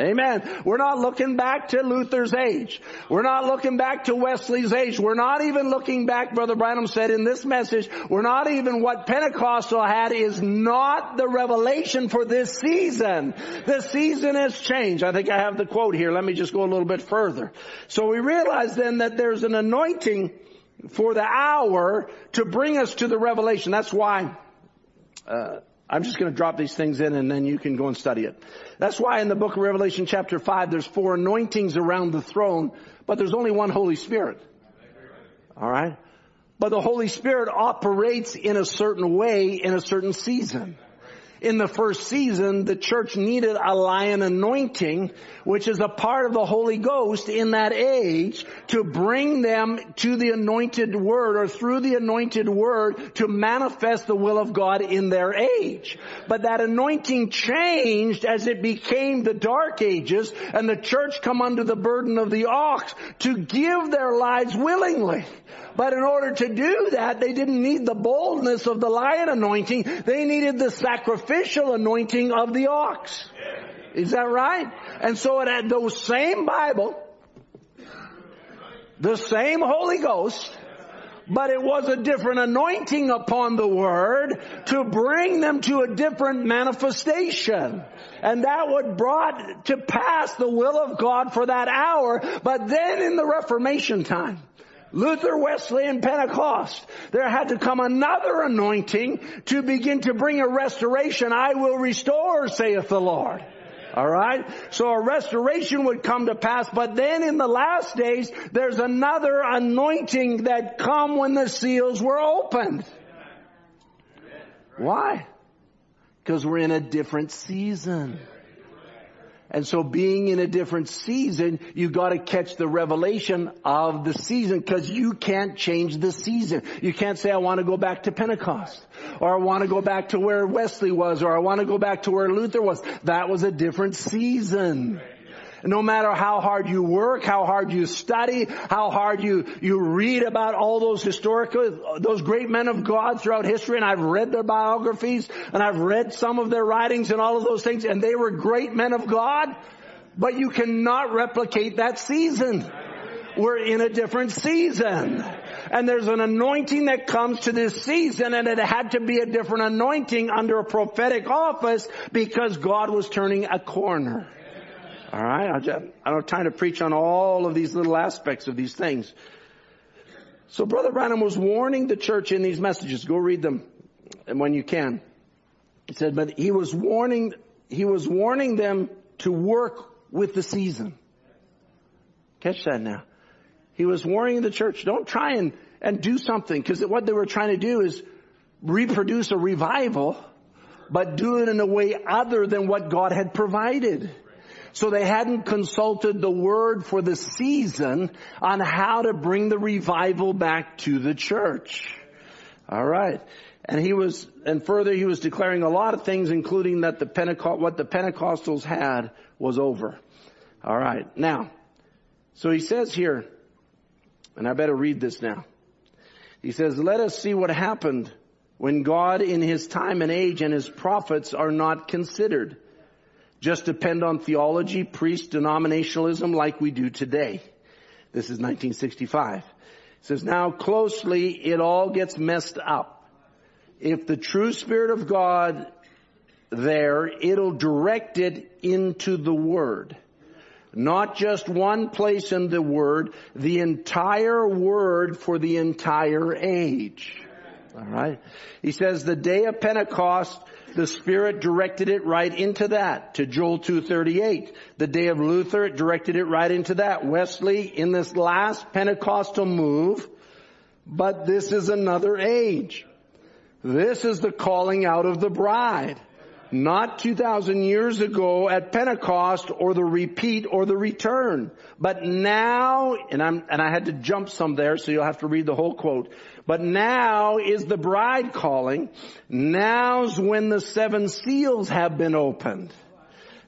Amen. We're not looking back to Luther's age. We're not looking back to Wesley's age. We're not even looking back, Brother Branham said in this message, we're not even what Pentecostal had is not the revelation for this season. The season has changed. I think I have the quote here. Let me just go a little bit further. So we realize then that there's an anointing for the hour to bring us to the revelation. That's why uh, I'm just going to drop these things in and then you can go and study it. That's why in the book of Revelation chapter 5 there's four anointings around the throne, but there's only one Holy Spirit. Alright? But the Holy Spirit operates in a certain way in a certain season in the first season, the church needed a lion anointing, which is a part of the Holy Ghost in that age to bring them to the anointed word or through the anointed word to manifest the will of God in their age. But that anointing changed as it became the dark ages and the church come under the burden of the ox to give their lives willingly. But in order to do that, they didn't need the boldness of the lion anointing. They needed the sacrificial anointing of the ox. Is that right? And so it had those same Bible, the same Holy Ghost, but it was a different anointing upon the word to bring them to a different manifestation. And that would brought to pass the will of God for that hour. But then in the Reformation time, Luther, Wesley, and Pentecost. There had to come another anointing to begin to bring a restoration. I will restore, saith the Lord. Alright? So a restoration would come to pass, but then in the last days, there's another anointing that come when the seals were opened. Why? Because we're in a different season. And so being in a different season, you gotta catch the revelation of the season because you can't change the season. You can't say, I want to go back to Pentecost or I want to go back to where Wesley was or I want to go back to where Luther was. That was a different season. No matter how hard you work, how hard you study, how hard you, you read about all those historical, those great men of God throughout history, and I've read their biographies, and I've read some of their writings and all of those things, and they were great men of God, but you cannot replicate that season. We're in a different season. And there's an anointing that comes to this season and it had to be a different anointing under a prophetic office because God was turning a corner. All right. I, don't have time to preach on all of these little aspects of these things. So Brother Branham was warning the church in these messages. Go read them when you can. He said, but he was warning, he was warning them to work with the season. Catch that now. He was warning the church, don't try and, and do something, because what they were trying to do is reproduce a revival, but do it in a way other than what God had provided. So they hadn't consulted the word for the season on how to bring the revival back to the church. Alright. And he was, and further he was declaring a lot of things including that the Pentecost, what the Pentecostals had was over. Alright. Now, so he says here, and I better read this now. He says, let us see what happened when God in his time and age and his prophets are not considered just depend on theology, priest, denominationalism like we do today. This is 1965. It says, now closely, it all gets messed up. If the true Spirit of God there, it'll direct it into the Word. Not just one place in the Word, the entire Word for the entire age. Alright? He says the day of Pentecost the Spirit directed it right into that, to Joel 2.38. The day of Luther, it directed it right into that. Wesley, in this last Pentecostal move, but this is another age. This is the calling out of the bride. Not 2,000 years ago at Pentecost or the repeat or the return. But now, and I'm, and I had to jump some there so you'll have to read the whole quote. But now is the bride calling. Now's when the seven seals have been opened.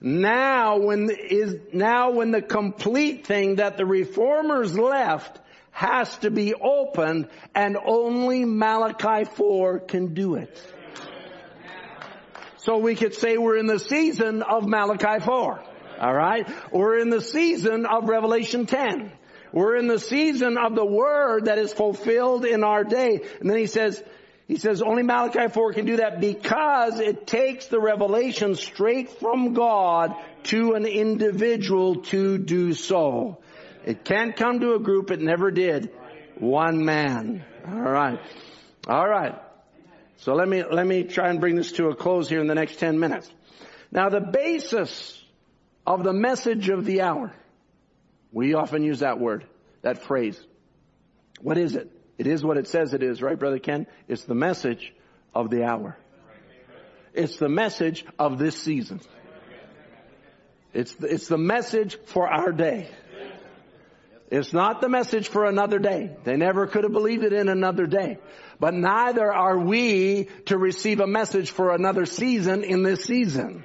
Now when is, now when the complete thing that the reformers left has to be opened and only Malachi 4 can do it. So we could say we're in the season of Malachi 4. Alright? We're in the season of Revelation 10. We're in the season of the word that is fulfilled in our day. And then he says, he says only Malachi 4 can do that because it takes the revelation straight from God to an individual to do so. It can't come to a group. It never did. One man. All right. All right. So let me, let me try and bring this to a close here in the next 10 minutes. Now the basis of the message of the hour, we often use that word, that phrase. What is it? It is what it says it is, right, Brother Ken? It's the message of the hour. It's the message of this season. It's the, it's the message for our day. It's not the message for another day. They never could have believed it in another day. But neither are we to receive a message for another season in this season.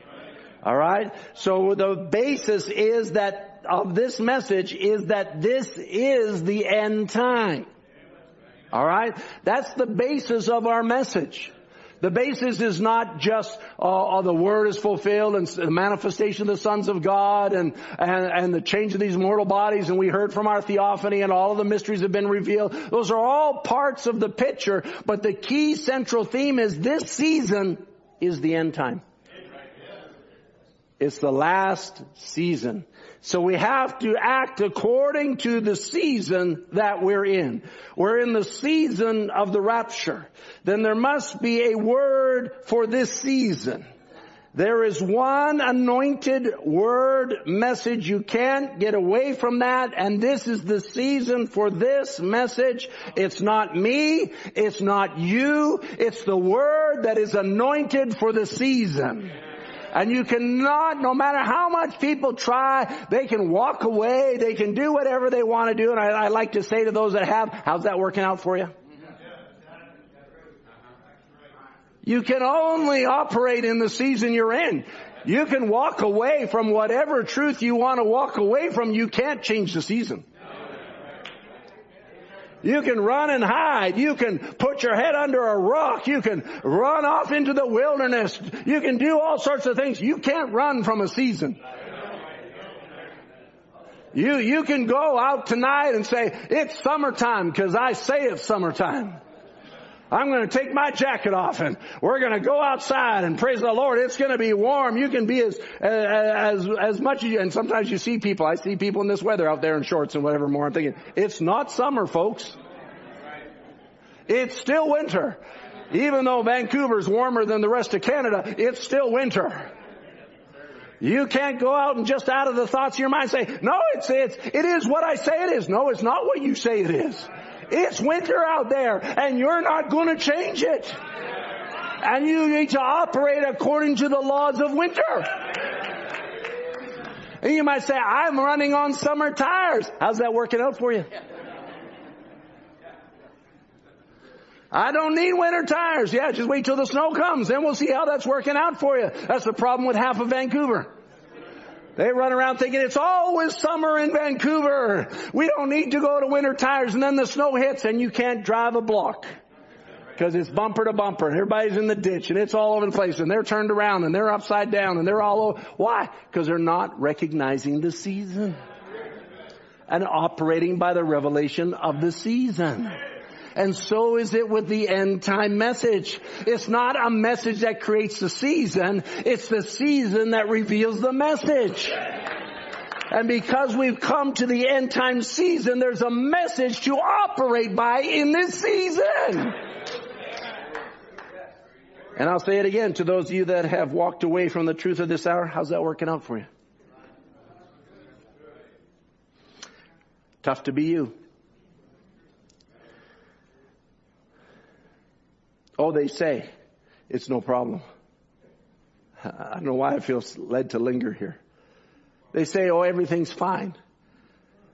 Alright? So the basis is that, of this message is that this is the end time. Alright? That's the basis of our message. The basis is not just uh, the word is fulfilled and the manifestation of the sons of God and, and, and the change of these mortal bodies and we heard from our theophany and all of the mysteries have been revealed. Those are all parts of the picture, but the key central theme is this season is the end time. It's the last season. So we have to act according to the season that we're in. We're in the season of the rapture. Then there must be a word for this season. There is one anointed word message. You can't get away from that. And this is the season for this message. It's not me. It's not you. It's the word that is anointed for the season. And you cannot, no matter how much people try, they can walk away, they can do whatever they want to do. And I, I like to say to those that have, how's that working out for you? You can only operate in the season you're in. You can walk away from whatever truth you want to walk away from. You can't change the season. You can run and hide. You can put your head under a rock. You can run off into the wilderness. You can do all sorts of things. You can't run from a season. You, you can go out tonight and say, it's summertime because I say it's summertime. I'm going to take my jacket off and we're going to go outside and praise the Lord. It's going to be warm. You can be as, as, as much as you, and sometimes you see people, I see people in this weather out there in shorts and whatever more. I'm thinking, it's not summer folks. It's still winter. Even though Vancouver's warmer than the rest of Canada, it's still winter. You can't go out and just out of the thoughts of your mind say, no, it's, it's, it is what I say it is. No, it's not what you say it is. It's winter out there and you're not going to change it. And you need to operate according to the laws of winter. And you might say, I'm running on summer tires. How's that working out for you? I don't need winter tires. Yeah, just wait till the snow comes. Then we'll see how that's working out for you. That's the problem with half of Vancouver. They run around thinking it's always summer in Vancouver. We don't need to go to winter tires and then the snow hits and you can't drive a block. Because it's bumper to bumper and everybody's in the ditch and it's all over the place and they're turned around and they're upside down and they're all over. Why? Because they're not recognizing the season. And operating by the revelation of the season. And so is it with the end time message. It's not a message that creates the season. It's the season that reveals the message. And because we've come to the end time season, there's a message to operate by in this season. And I'll say it again to those of you that have walked away from the truth of this hour. How's that working out for you? Tough to be you. Oh, they say it's no problem. I don't know why I feel led to linger here. They say, oh, everything's fine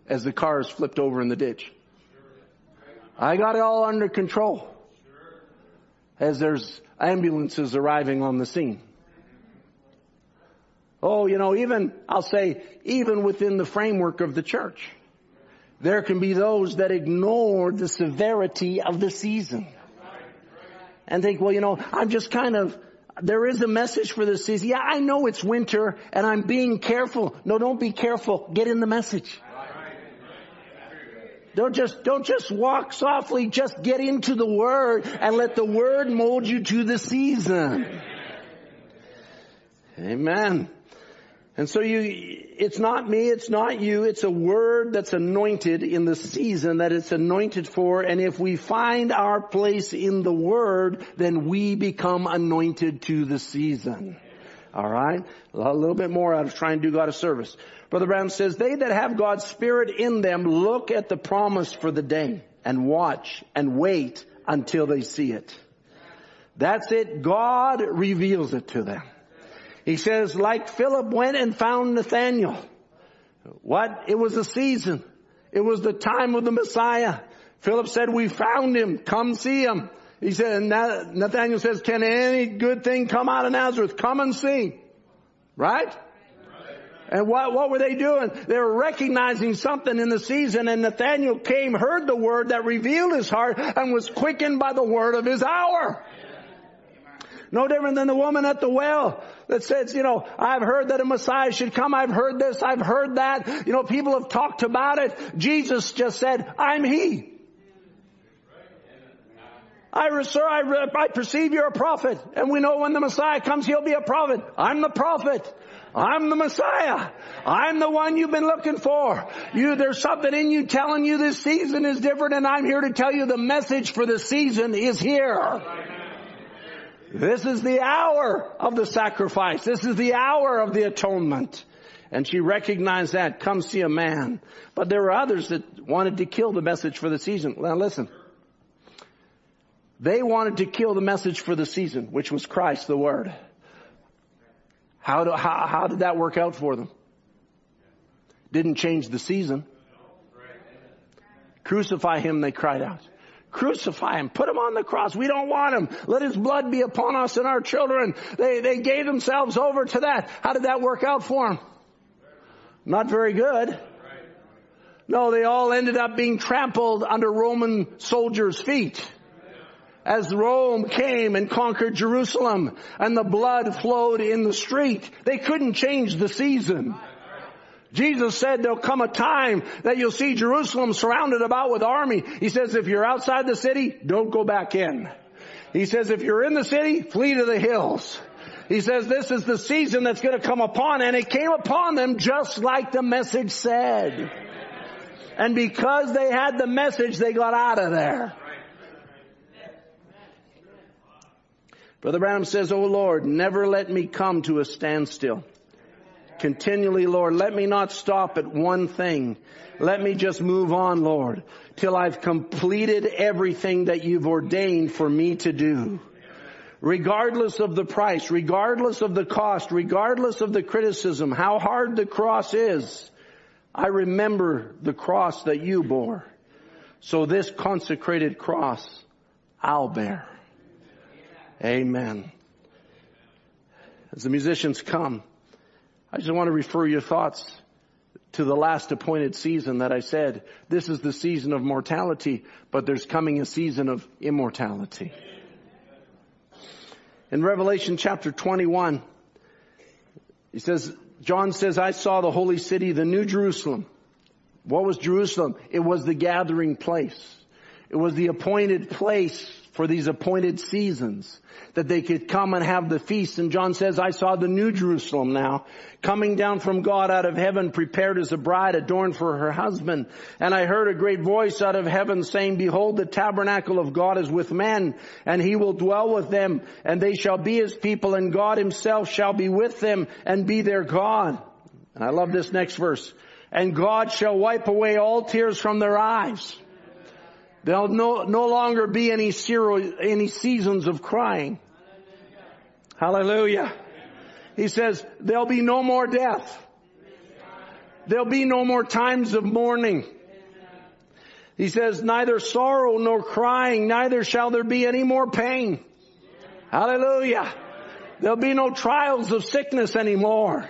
as the car is flipped over in the ditch. I got it all under control as there's ambulances arriving on the scene. Oh, you know, even, I'll say, even within the framework of the church, there can be those that ignore the severity of the season and think, well, you know, I'm just kind of, there is a message for this season. Yeah, I know it's winter and I'm being careful. No, don't be careful. Get in the message. Don't just, don't just walk softly. Just get into the word and let the word mold you to the season. Amen. And so you, it's not me, it's not you, it's a word that's anointed in the season that it's anointed for, and if we find our place in the word, then we become anointed to the season. Alright? A little bit more out of trying to do God a service. Brother Branham says, they that have God's Spirit in them look at the promise for the day and watch and wait until they see it. That's it. God reveals it to them. He says, like Philip went and found Nathaniel. What? It was a season. It was the time of the Messiah. Philip said, we found him. Come see him. He said, Nathaniel says, can any good thing come out of Nazareth? Come and see. Right? And what, what were they doing? They were recognizing something in the season and Nathaniel came, heard the word that revealed his heart and was quickened by the word of his hour. No different than the woman at the well that says, you know, I've heard that a Messiah should come. I've heard this. I've heard that. You know, people have talked about it. Jesus just said, I'm He. I, sir, I, I perceive you're a prophet. And we know when the Messiah comes, he'll be a prophet. I'm the prophet. I'm the Messiah. I'm the one you've been looking for. You, there's something in you telling you this season is different and I'm here to tell you the message for the season is here. This is the hour of the sacrifice. This is the hour of the atonement. And she recognized that. Come see a man. But there were others that wanted to kill the message for the season. Now listen. They wanted to kill the message for the season, which was Christ, the Word. How, do, how, how did that work out for them? Didn't change the season. Crucify him, they cried out. Crucify him. Put him on the cross. We don't want him. Let his blood be upon us and our children. They, they gave themselves over to that. How did that work out for them? Not very good. No, they all ended up being trampled under Roman soldiers' feet as Rome came and conquered Jerusalem and the blood flowed in the street. They couldn't change the season. Jesus said there'll come a time that you'll see Jerusalem surrounded about with army. He says if you're outside the city, don't go back in. He says if you're in the city, flee to the hills. He says this is the season that's going to come upon and it came upon them just like the message said. And because they had the message, they got out of there. Brother Branham says, Oh Lord, never let me come to a standstill. Continually, Lord, let me not stop at one thing. Let me just move on, Lord, till I've completed everything that you've ordained for me to do. Regardless of the price, regardless of the cost, regardless of the criticism, how hard the cross is, I remember the cross that you bore. So this consecrated cross, I'll bear. Amen. As the musicians come, I just want to refer your thoughts to the last appointed season that I said, this is the season of mortality, but there's coming a season of immortality. In Revelation chapter 21, he says, John says, I saw the holy city, the new Jerusalem. What was Jerusalem? It was the gathering place. It was the appointed place for these appointed seasons that they could come and have the feast. And John says, I saw the new Jerusalem now coming down from God out of heaven, prepared as a bride adorned for her husband. And I heard a great voice out of heaven saying, behold, the tabernacle of God is with men and he will dwell with them and they shall be his people and God himself shall be with them and be their God. And I love this next verse. And God shall wipe away all tears from their eyes. There'll no, no longer be any, any seasons of crying. Hallelujah. He says, there'll be no more death. There'll be no more times of mourning. He says, neither sorrow nor crying, neither shall there be any more pain. Hallelujah. There'll be no trials of sickness anymore.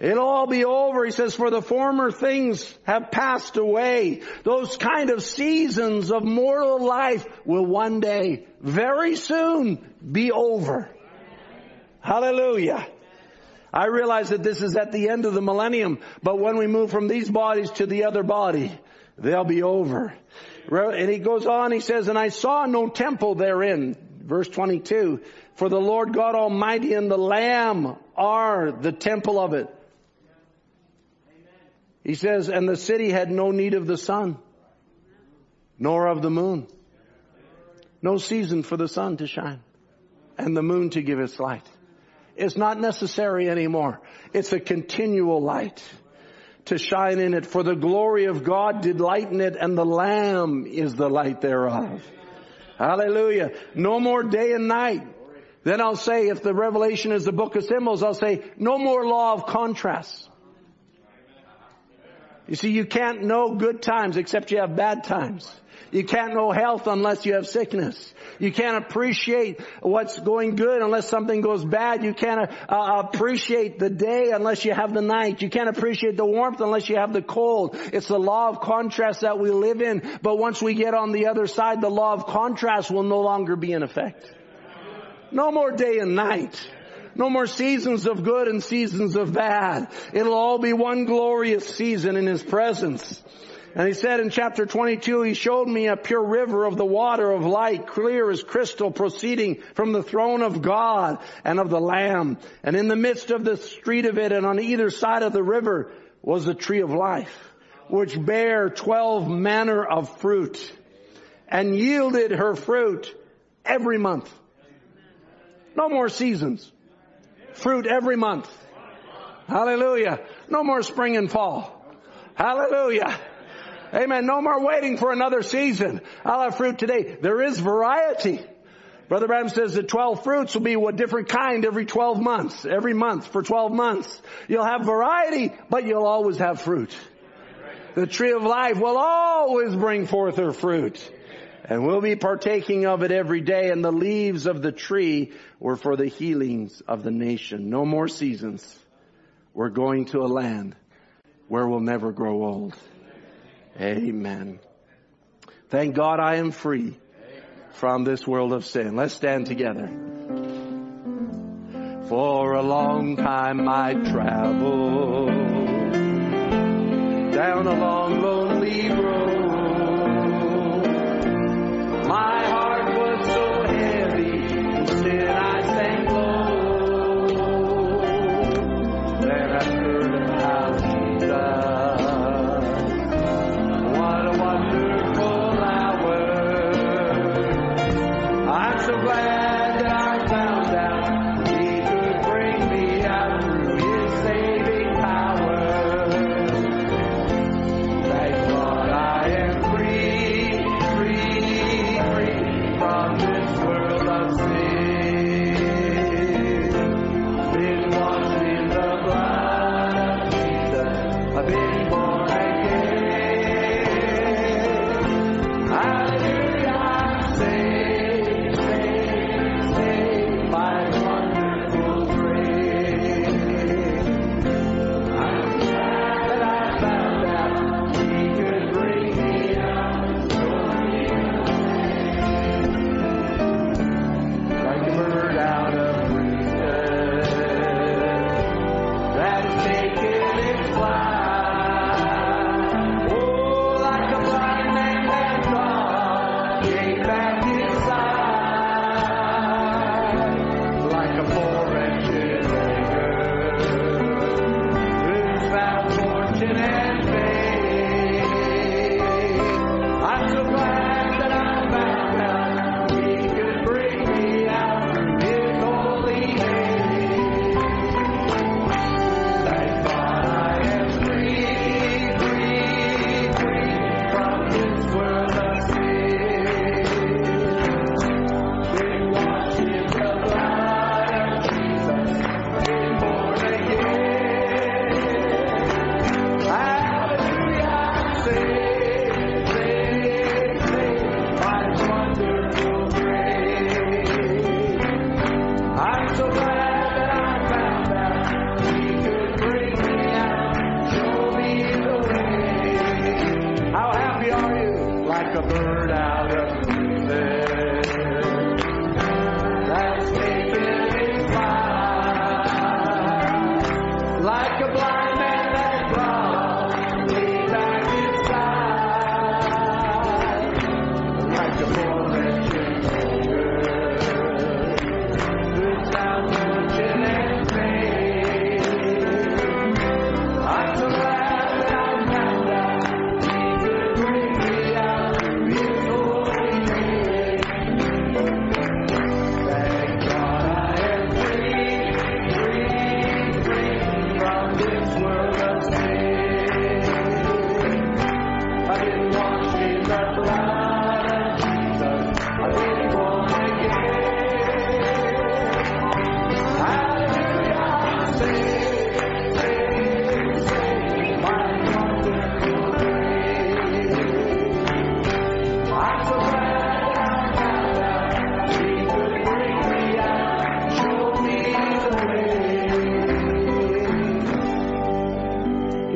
It'll all be over. He says, for the former things have passed away. Those kind of seasons of mortal life will one day, very soon, be over. Hallelujah. I realize that this is at the end of the millennium, but when we move from these bodies to the other body, they'll be over. And he goes on, he says, and I saw no temple therein. Verse 22. For the Lord God Almighty and the Lamb are the temple of it. He says, and the city had no need of the sun, nor of the moon. No season for the sun to shine and the moon to give its light. It's not necessary anymore. It's a continual light to shine in it for the glory of God did lighten it and the Lamb is the light thereof. Hallelujah. No more day and night. Then I'll say, if the revelation is the book of symbols, I'll say, no more law of contrast. You see, you can't know good times except you have bad times. You can't know health unless you have sickness. You can't appreciate what's going good unless something goes bad. You can't uh, appreciate the day unless you have the night. You can't appreciate the warmth unless you have the cold. It's the law of contrast that we live in. But once we get on the other side, the law of contrast will no longer be in effect. No more day and night. No more seasons of good and seasons of bad. It'll all be one glorious season in His presence. And he said in chapter 22, he showed me a pure river of the water of light, clear as crystal, proceeding from the throne of God and of the Lamb. And in the midst of the street of it and on either side of the river was the tree of life, which bare twelve manner of fruit and yielded her fruit every month. No more seasons. Fruit every month. Hallelujah. No more spring and fall. Hallelujah. Amen. No more waiting for another season. I'll have fruit today. There is variety. Brother Branham says that 12 fruits will be a different kind every 12 months, every month for 12 months. You'll have variety, but you'll always have fruit. The tree of life will always bring forth her fruit. And we'll be partaking of it every day and the leaves of the tree were for the healings of the nation. No more seasons. We're going to a land where we'll never grow old. Amen. Thank God I am free from this world of sin. Let's stand together. For a long time I traveled down a long lonely road. My heart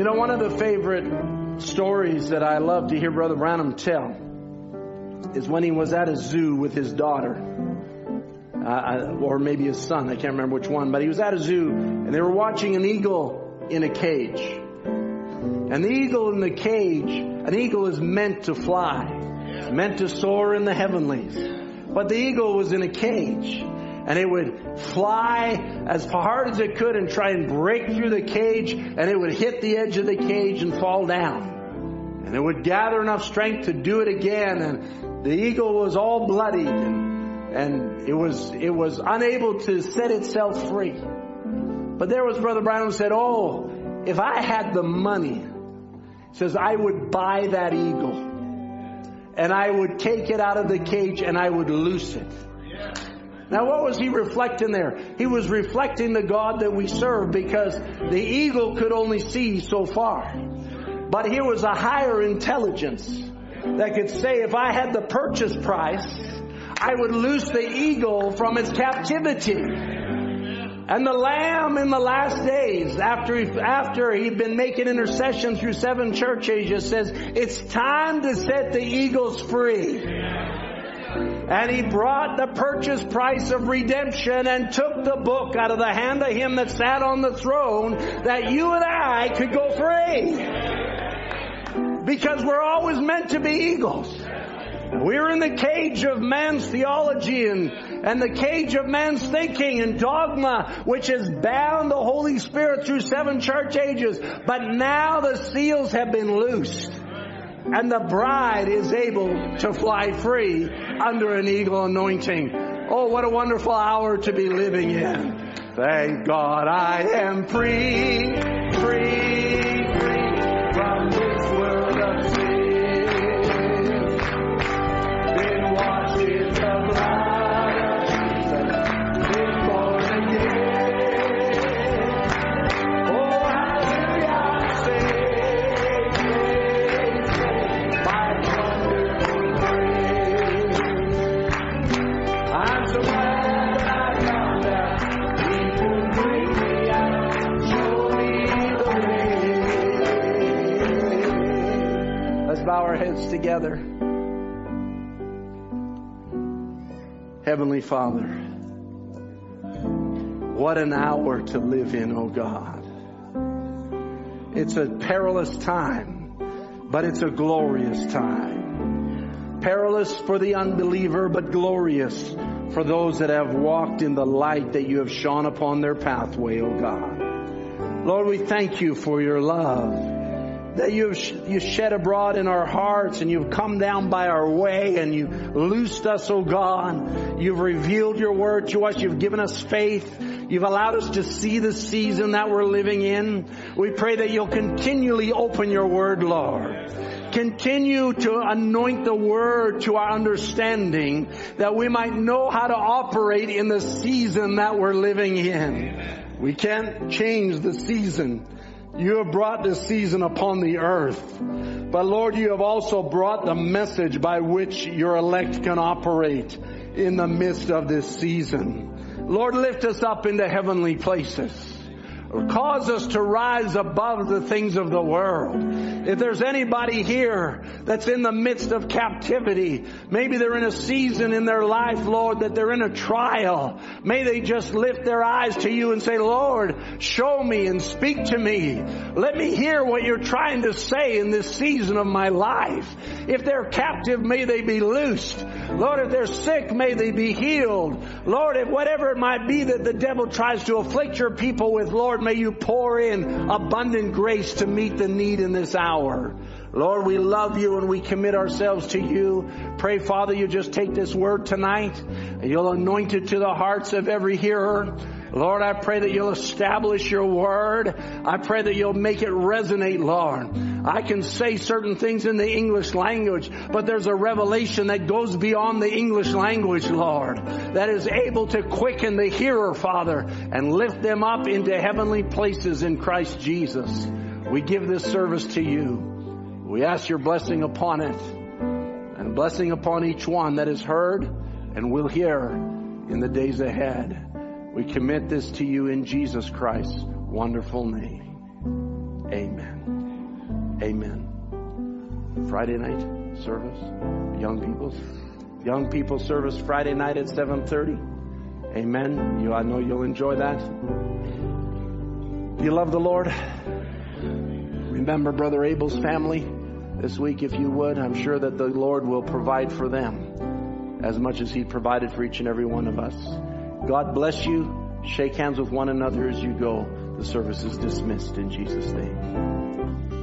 You know, one of the favorite stories that I love to hear Brother Branham tell is when he was at a zoo with his daughter, uh, or maybe his son, I can't remember which one, but he was at a zoo and they were watching an eagle in a cage. And the eagle in the cage, an eagle is meant to fly. Meant to soar in the heavenlies. But the eagle was in a cage and it would fly as hard as it could and try and break through the cage and it would hit the edge of the cage and fall down. And it would gather enough strength to do it again and the eagle was all bloodied and, and it was, it was unable to set itself free. But there was Brother Branham who said, Oh, if I had the money, says I would buy that eagle and I would take it out of the cage and I would loose it. Now what was he reflecting there? He was reflecting the God that we serve because the eagle could only see so far. But here was a higher intelligence that could say if I had the purchase price, I would loose the eagle from its captivity. And the Lamb in the last days, after he, after he'd been making intercession through seven church ages, says, it's time to set the eagles free. And he brought the purchase price of redemption and took the book out of the hand of him that sat on the throne that you and I could go free. Because we're always meant to be eagles. We're in the cage of man's theology and, and the cage of man's thinking and dogma, which has bound the Holy Spirit through seven church ages. But now the seals have been loosed and the bride is able to fly free under an eagle anointing. Oh, what a wonderful hour to be living in. Thank God I am free, free, free bow our heads together. Heavenly Father, what an hour to live in, oh God. It's a perilous time, but it's a glorious time. Perilous for the unbeliever, but glorious for those that have walked in the light that you have shone upon their pathway, O God. Lord, we thank you for your love that you've you shed abroad in our hearts and you've come down by our way and you loosed us, O God. You've revealed your word to us. You've given us faith. You've allowed us to see the season that we're living in. We pray that you'll continually open your word, Lord. Continue to anoint the word to our understanding that we might know how to operate in the season that we're living in. We can't change the season. You have brought this season upon the earth. But Lord, you have also brought the message by which your elect can operate in the midst of this season. Lord, lift us up into heavenly places. Cause us to rise above the things of the world. If there's anybody here that's in the midst of captivity, maybe they're in a season in their life, Lord, that they're in a trial. May they just lift their eyes to you and say, Lord, show me and speak to me. Let me hear what you're trying to say in this season of my life. If they're captive, may they be loosed. Lord, if they're sick, may they be healed. Lord, if whatever it might be that the devil tries to afflict your people with, Lord, may you pour in abundant grace to meet the need in this hour. Lord, we love you and we commit ourselves to you. Pray, Father, you just take this word tonight and you'll anoint it to the hearts of every hearer. Lord, I pray that you'll establish your word. I pray that you'll make it resonate, Lord. I can say certain things in the English language, but there's a revelation that goes beyond the English language, Lord, that is able to quicken the hearer, Father, and lift them up into heavenly places in Christ Jesus. We give this service to you. We ask your blessing upon it and blessing upon each one that is heard and will hear in the days ahead. We commit this to you in Jesus Christ's wonderful name. Amen. Amen. Friday night service, young people's young people service Friday night at 7:30. Amen. You, I know you'll enjoy that. You love the Lord. Remember Brother Abel's family this week, if you would. I'm sure that the Lord will provide for them as much as He provided for each and every one of us. God bless you. Shake hands with one another as you go. The service is dismissed in Jesus' name.